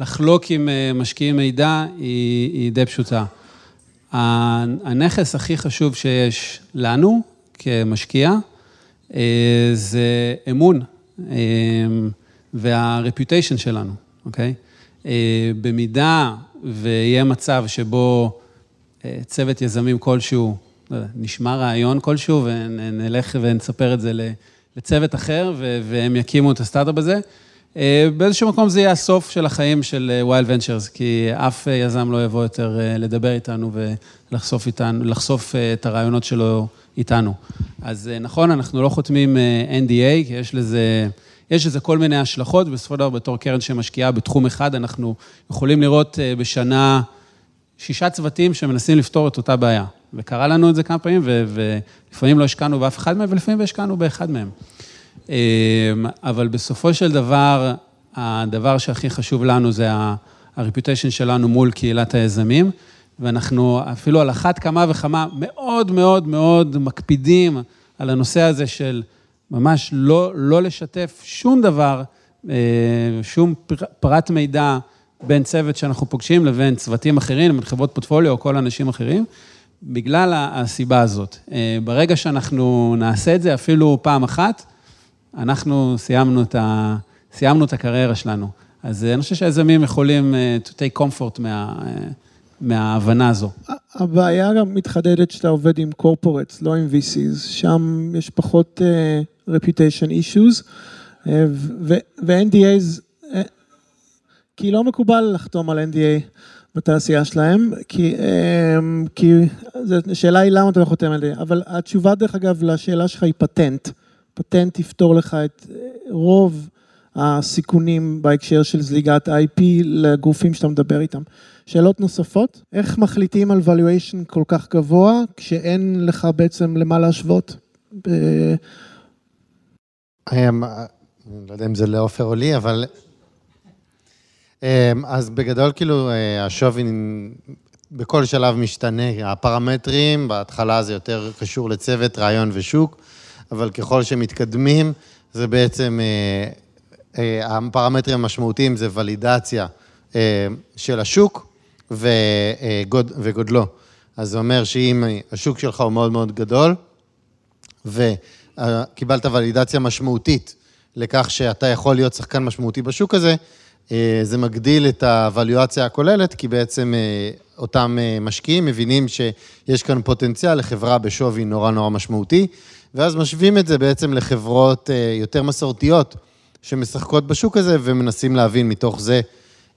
לחלוק עם משקיעים מידע היא, היא די פשוטה. הנכס הכי חשוב שיש לנו, כמשקיע, זה אמון וה-reputation שלנו, אוקיי? במידה ויהיה מצב שבו צוות יזמים כלשהו, נשמע רעיון כלשהו, ונלך ונספר את זה לצוות אחר, והם יקימו את הסטארט-אפ הזה, באיזשהו מקום זה יהיה הסוף של החיים של YL Ventures, כי אף יזם לא יבוא יותר לדבר איתנו ולחשוף איתנו, לחשוף את הרעיונות שלו איתנו. אז נכון, אנחנו לא חותמים NDA, כי יש לזה, יש לזה כל מיני השלכות, ובסופו של דבר, בתור קרן שמשקיעה בתחום אחד, אנחנו יכולים לראות אה, בשנה שישה צוותים שמנסים לפתור את אותה בעיה. וקרה לנו את זה כמה פעמים, ולפעמים לא השקענו באף אחד מהם, ולפעמים השקענו באחד מהם. אבל בסופו של דבר, הדבר שהכי חשוב לנו זה ה-reputation שלנו מול קהילת היזמים, ואנחנו אפילו על אחת כמה וכמה מאוד מאוד מאוד מקפידים על הנושא הזה של ממש לא, לא לשתף שום דבר, אה, שום פרט מידע בין צוות שאנחנו פוגשים לבין צוותים אחרים, לבין חברות פורטפוליו או כל אנשים אחרים, בגלל הסיבה הזאת. אה, ברגע שאנחנו נעשה את זה אפילו פעם אחת, אנחנו סיימנו את, ה, סיימנו את הקריירה שלנו. אז אה, אני חושב שהיזמים יכולים to take comfort מה... מההבנה הזו. הבעיה גם מתחדדת שאתה עובד עם corporates, לא עם VCs, שם יש פחות uh, reputation issues, ו-NDAs, כי לא מקובל לחתום על NDA בתעשייה שלהם, כי, uh, כי השאלה היא למה אתה לא חותם על NDA, אבל התשובה דרך אגב לשאלה שלך היא פטנט. פטנט יפתור לך את רוב הסיכונים בהקשר של זליגת IP לגופים שאתה מדבר איתם. שאלות נוספות, איך מחליטים על valuation כל כך גבוה, כשאין לך בעצם למה להשוות? אמ, לא יודע אם זה לעופר או לי, אבל... אז בגדול, כאילו, אה, השווי בכל שלב משתנה. הפרמטרים, בהתחלה זה יותר קשור לצוות, רעיון ושוק, אבל ככל שמתקדמים, זה בעצם, אה, אה, הפרמטרים המשמעותיים זה ולידציה של השוק, וגוד, וגודלו. אז זה אומר שאם השוק שלך הוא מאוד מאוד גדול, וקיבלת ולידציה משמעותית לכך שאתה יכול להיות שחקן משמעותי בשוק הזה, אה, זה מגדיל את הוואליואציה הכוללת, כי בעצם אה, אותם אה, משקיעים מבינים שיש כאן פוטנציאל לחברה בשווי נורא נורא משמעותי, ואז משווים את זה בעצם לחברות יותר מסורתיות שמשחקות בשוק הזה ומנסים להבין מתוך זה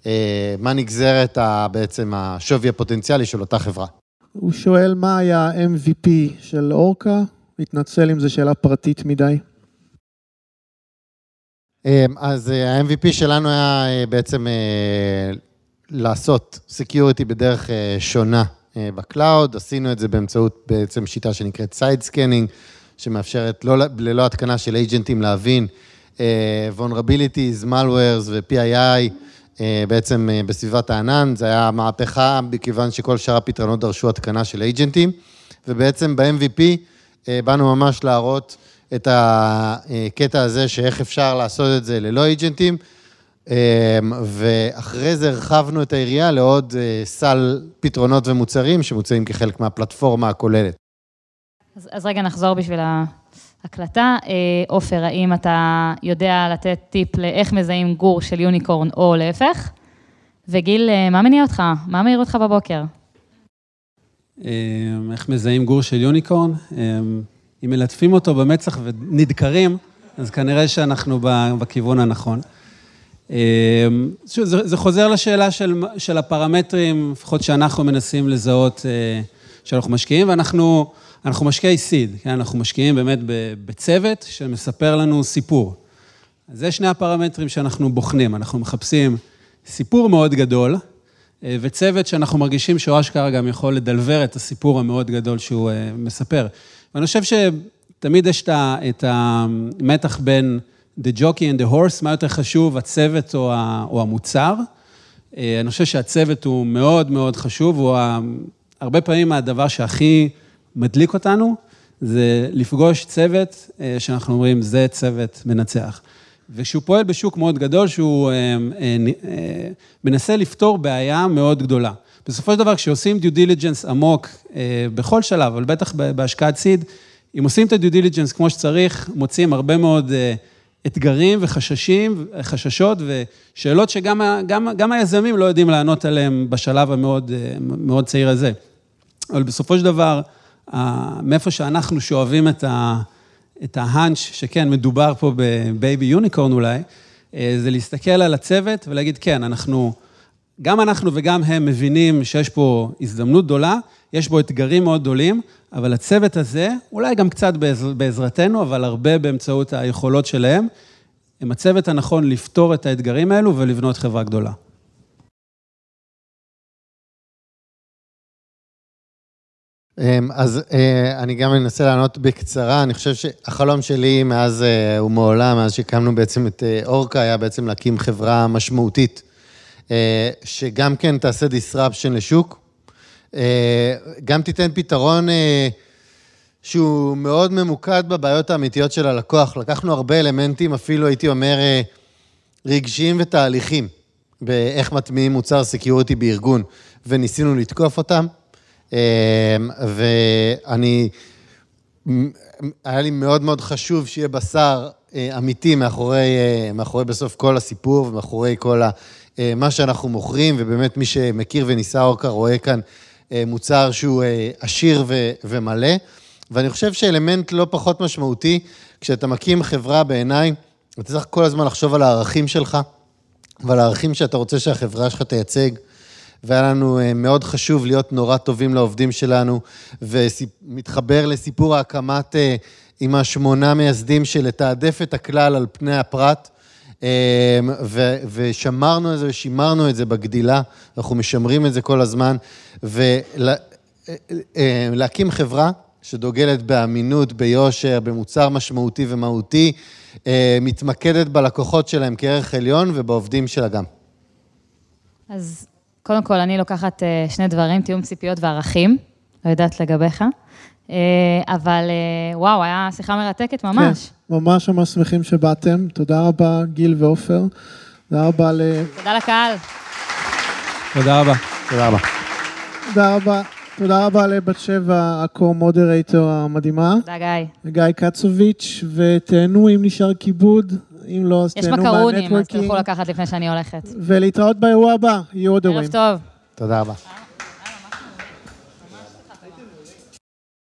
אה, מה נגזרת בעצם השווי הפוטנציאלי של אותה חברה. הוא שואל מה היה ה-MVP של אורקה, מתנצל אם זו שאלה פרטית מדי. אה, אז אה, ה-MVP שלנו היה בעצם לעשות security בדרך שונה ב cloud, עשינו את זה באמצעות בעצם שיטה שנקראת side scanning, שמאפשרת לא, ללא התקנה של אייג'נטים להבין vulnerabilities, malwares ו-PII, אה, בעצם אה, בסביבת הענן, זה היה מהפכה, מכיוון שכל שאר הפתרונות דרשו התקנה של אייג'נטים, ובעצם ב-MVP אה, באנו ממש להראות את הקטע הזה, שאיך אפשר לעשות את זה ללא אייג'נטים, ואחרי זה הרחבנו את היריעה לעוד סל פתרונות ומוצרים שמוצעים כחלק מהפלטפורמה הכוללת. אז, אז רגע נחזור בשביל הקלטה. אה, עופר, האם אתה יודע לתת טיפ לאיך מזהים גור של יוניקורן או להפך? וגיל, אה, מה מניע אותך? מה מעיר אותך בבוקר? אה, איך מזהים גור של יוניקורן? אם מלטפים אותו במצח ונדקרים, אז כנראה שאנחנו בכיוון הנכון. זה, חוזר לשאלה של, של הפרמטרים, לפחות שאנחנו מנסים לזהות שאנחנו משקיעים, ואנחנו... אנחנו משקיעי סיד, כן? אנחנו משקיעים באמת בצוות שמספר לנו סיפור. אז זה שני הפרמטרים שאנחנו בוחנים. אנחנו מחפשים סיפור מאוד גדול, אה, וצוות שאנחנו מרגישים שהוא אשכרה גם יכול לדלבר את הסיפור המאוד גדול שהוא אה, מספר. ואני חושב שתמיד יש את המתח בין the jockey and the horse, מה יותר חשוב, הצוות או המוצר. אה, אני חושב שהצוות הוא מאוד מאוד חשוב, הוא הרבה פעמים הדבר שהכי... מדליק אותנו, זה לפגוש צוות אה, שאנחנו אומרים, זה צוות מנצח. וכשהוא פועל בשוק מאוד גדול, שהוא אה, אה, מנסה לפתור בעיה מאוד גדולה. בסופו של דבר, כשעושים due diligence עמוק בכל שלב, אבל בטח בהשקעת seed, אם עושים את ה due diligence כמו שצריך, מוצאים הרבה מאוד אתגרים וחששים, חששות ושאלות שגם גם, גם היזמים לא יודעים לענות עליהם בשלב המאוד מאוד צעיר הזה. אבל בסופו של דבר, מאיפה שאנחנו שואבים את, ה, את ה hunch, שכן, מדובר פה ב baby unicorn אולי, אה, זה להסתכל על הצוות ולהגיד, כן, אנחנו, גם אנחנו וגם הם מבינים שיש פה הזדמנות גדולה, יש בו אתגרים מאוד גדולים, אבל הצוות הזה, אולי גם קצת בעזרתנו, אבל הרבה באמצעות היכולות שלהם, הם הצוות הנכון לפתור את האתגרים האלו ולבנות חברה גדולה. אז אה, אני גם אנסה לענות בקצרה. אני חושב שהחלום שלי מאז אה, ומעולם, מאז שהקמנו בעצם את אה, אורקה, היה בעצם להקים חברה משמעותית, שגם כן תעשה disruption לשוק, גם תיתן פתרון שהוא מאוד ממוקד בבעיות האמיתיות של הלקוח. לקחנו הרבה אלמנטים, אפילו הייתי אומר, רגשיים ותהליכים, באיך מטמיעים מוצר security בארגון, וניסינו לתקוף אותם. אמ, ואני, היה לי מאוד מאוד חשוב שיהיה בשר אה, אמיתי מאחורי, אה, מאחורי בסוף כל הסיפור ומאחורי כל ה, אה, מה שאנחנו מוכרים, ובאמת מי שמכיר וניסה אורקה רואה כאן מוצר שהוא עשיר ו, ומלא. ואני חושב שאלמנט לא פחות משמעותי, כשאתה מקים חברה בעיניי, אתה צריך כל הזמן לחשוב על הערכים שלך ועל הערכים שאתה רוצה שהחברה שלך תייצג. והיה לנו אה, מאוד חשוב להיות נורא טובים לעובדים שלנו, ומתחבר לסיפור ההקמת אה, עם השמונה מייסדים של לתעדף את הכלל על פני הפרט. אה, ו- ושמרנו את זה ושימרנו את זה בגדילה, אנחנו משמרים את זה כל הזמן, ולהקים חברה שדוגלת באמינות, ביושר, במוצר משמעותי ומהותי, מתמקדת בלקוחות שלהם כערך עליון ובעובדים שלה גם. אז קודם כל, אני לוקחת אה, שני דברים, תיאום ציפיות וערכים, לא יודעת לגביך, אה, אבל אה, וואו, היה שיחה מרתקת ממש. כן, ממש ממש שמחים שבאתם. תודה רבה, גיל ועופר. תודה רבה ל... תודה לקהל. תודה רבה. תודה רבה. תודה רבה. תודה רבה לבת שבע, הקו-מודרייטור המדהימה. תודה, גיא. גיא קצוביץ', ותהנו אם נשאר כיבוד. אם לא, אז תהנו מהנטוורקינג. יש מקרונים, אז תלכו לקחת לפני שאני הולכת. ולהתראות באירוע הבא, יהיו עוד אירועים. ערב טוב. תודה רבה.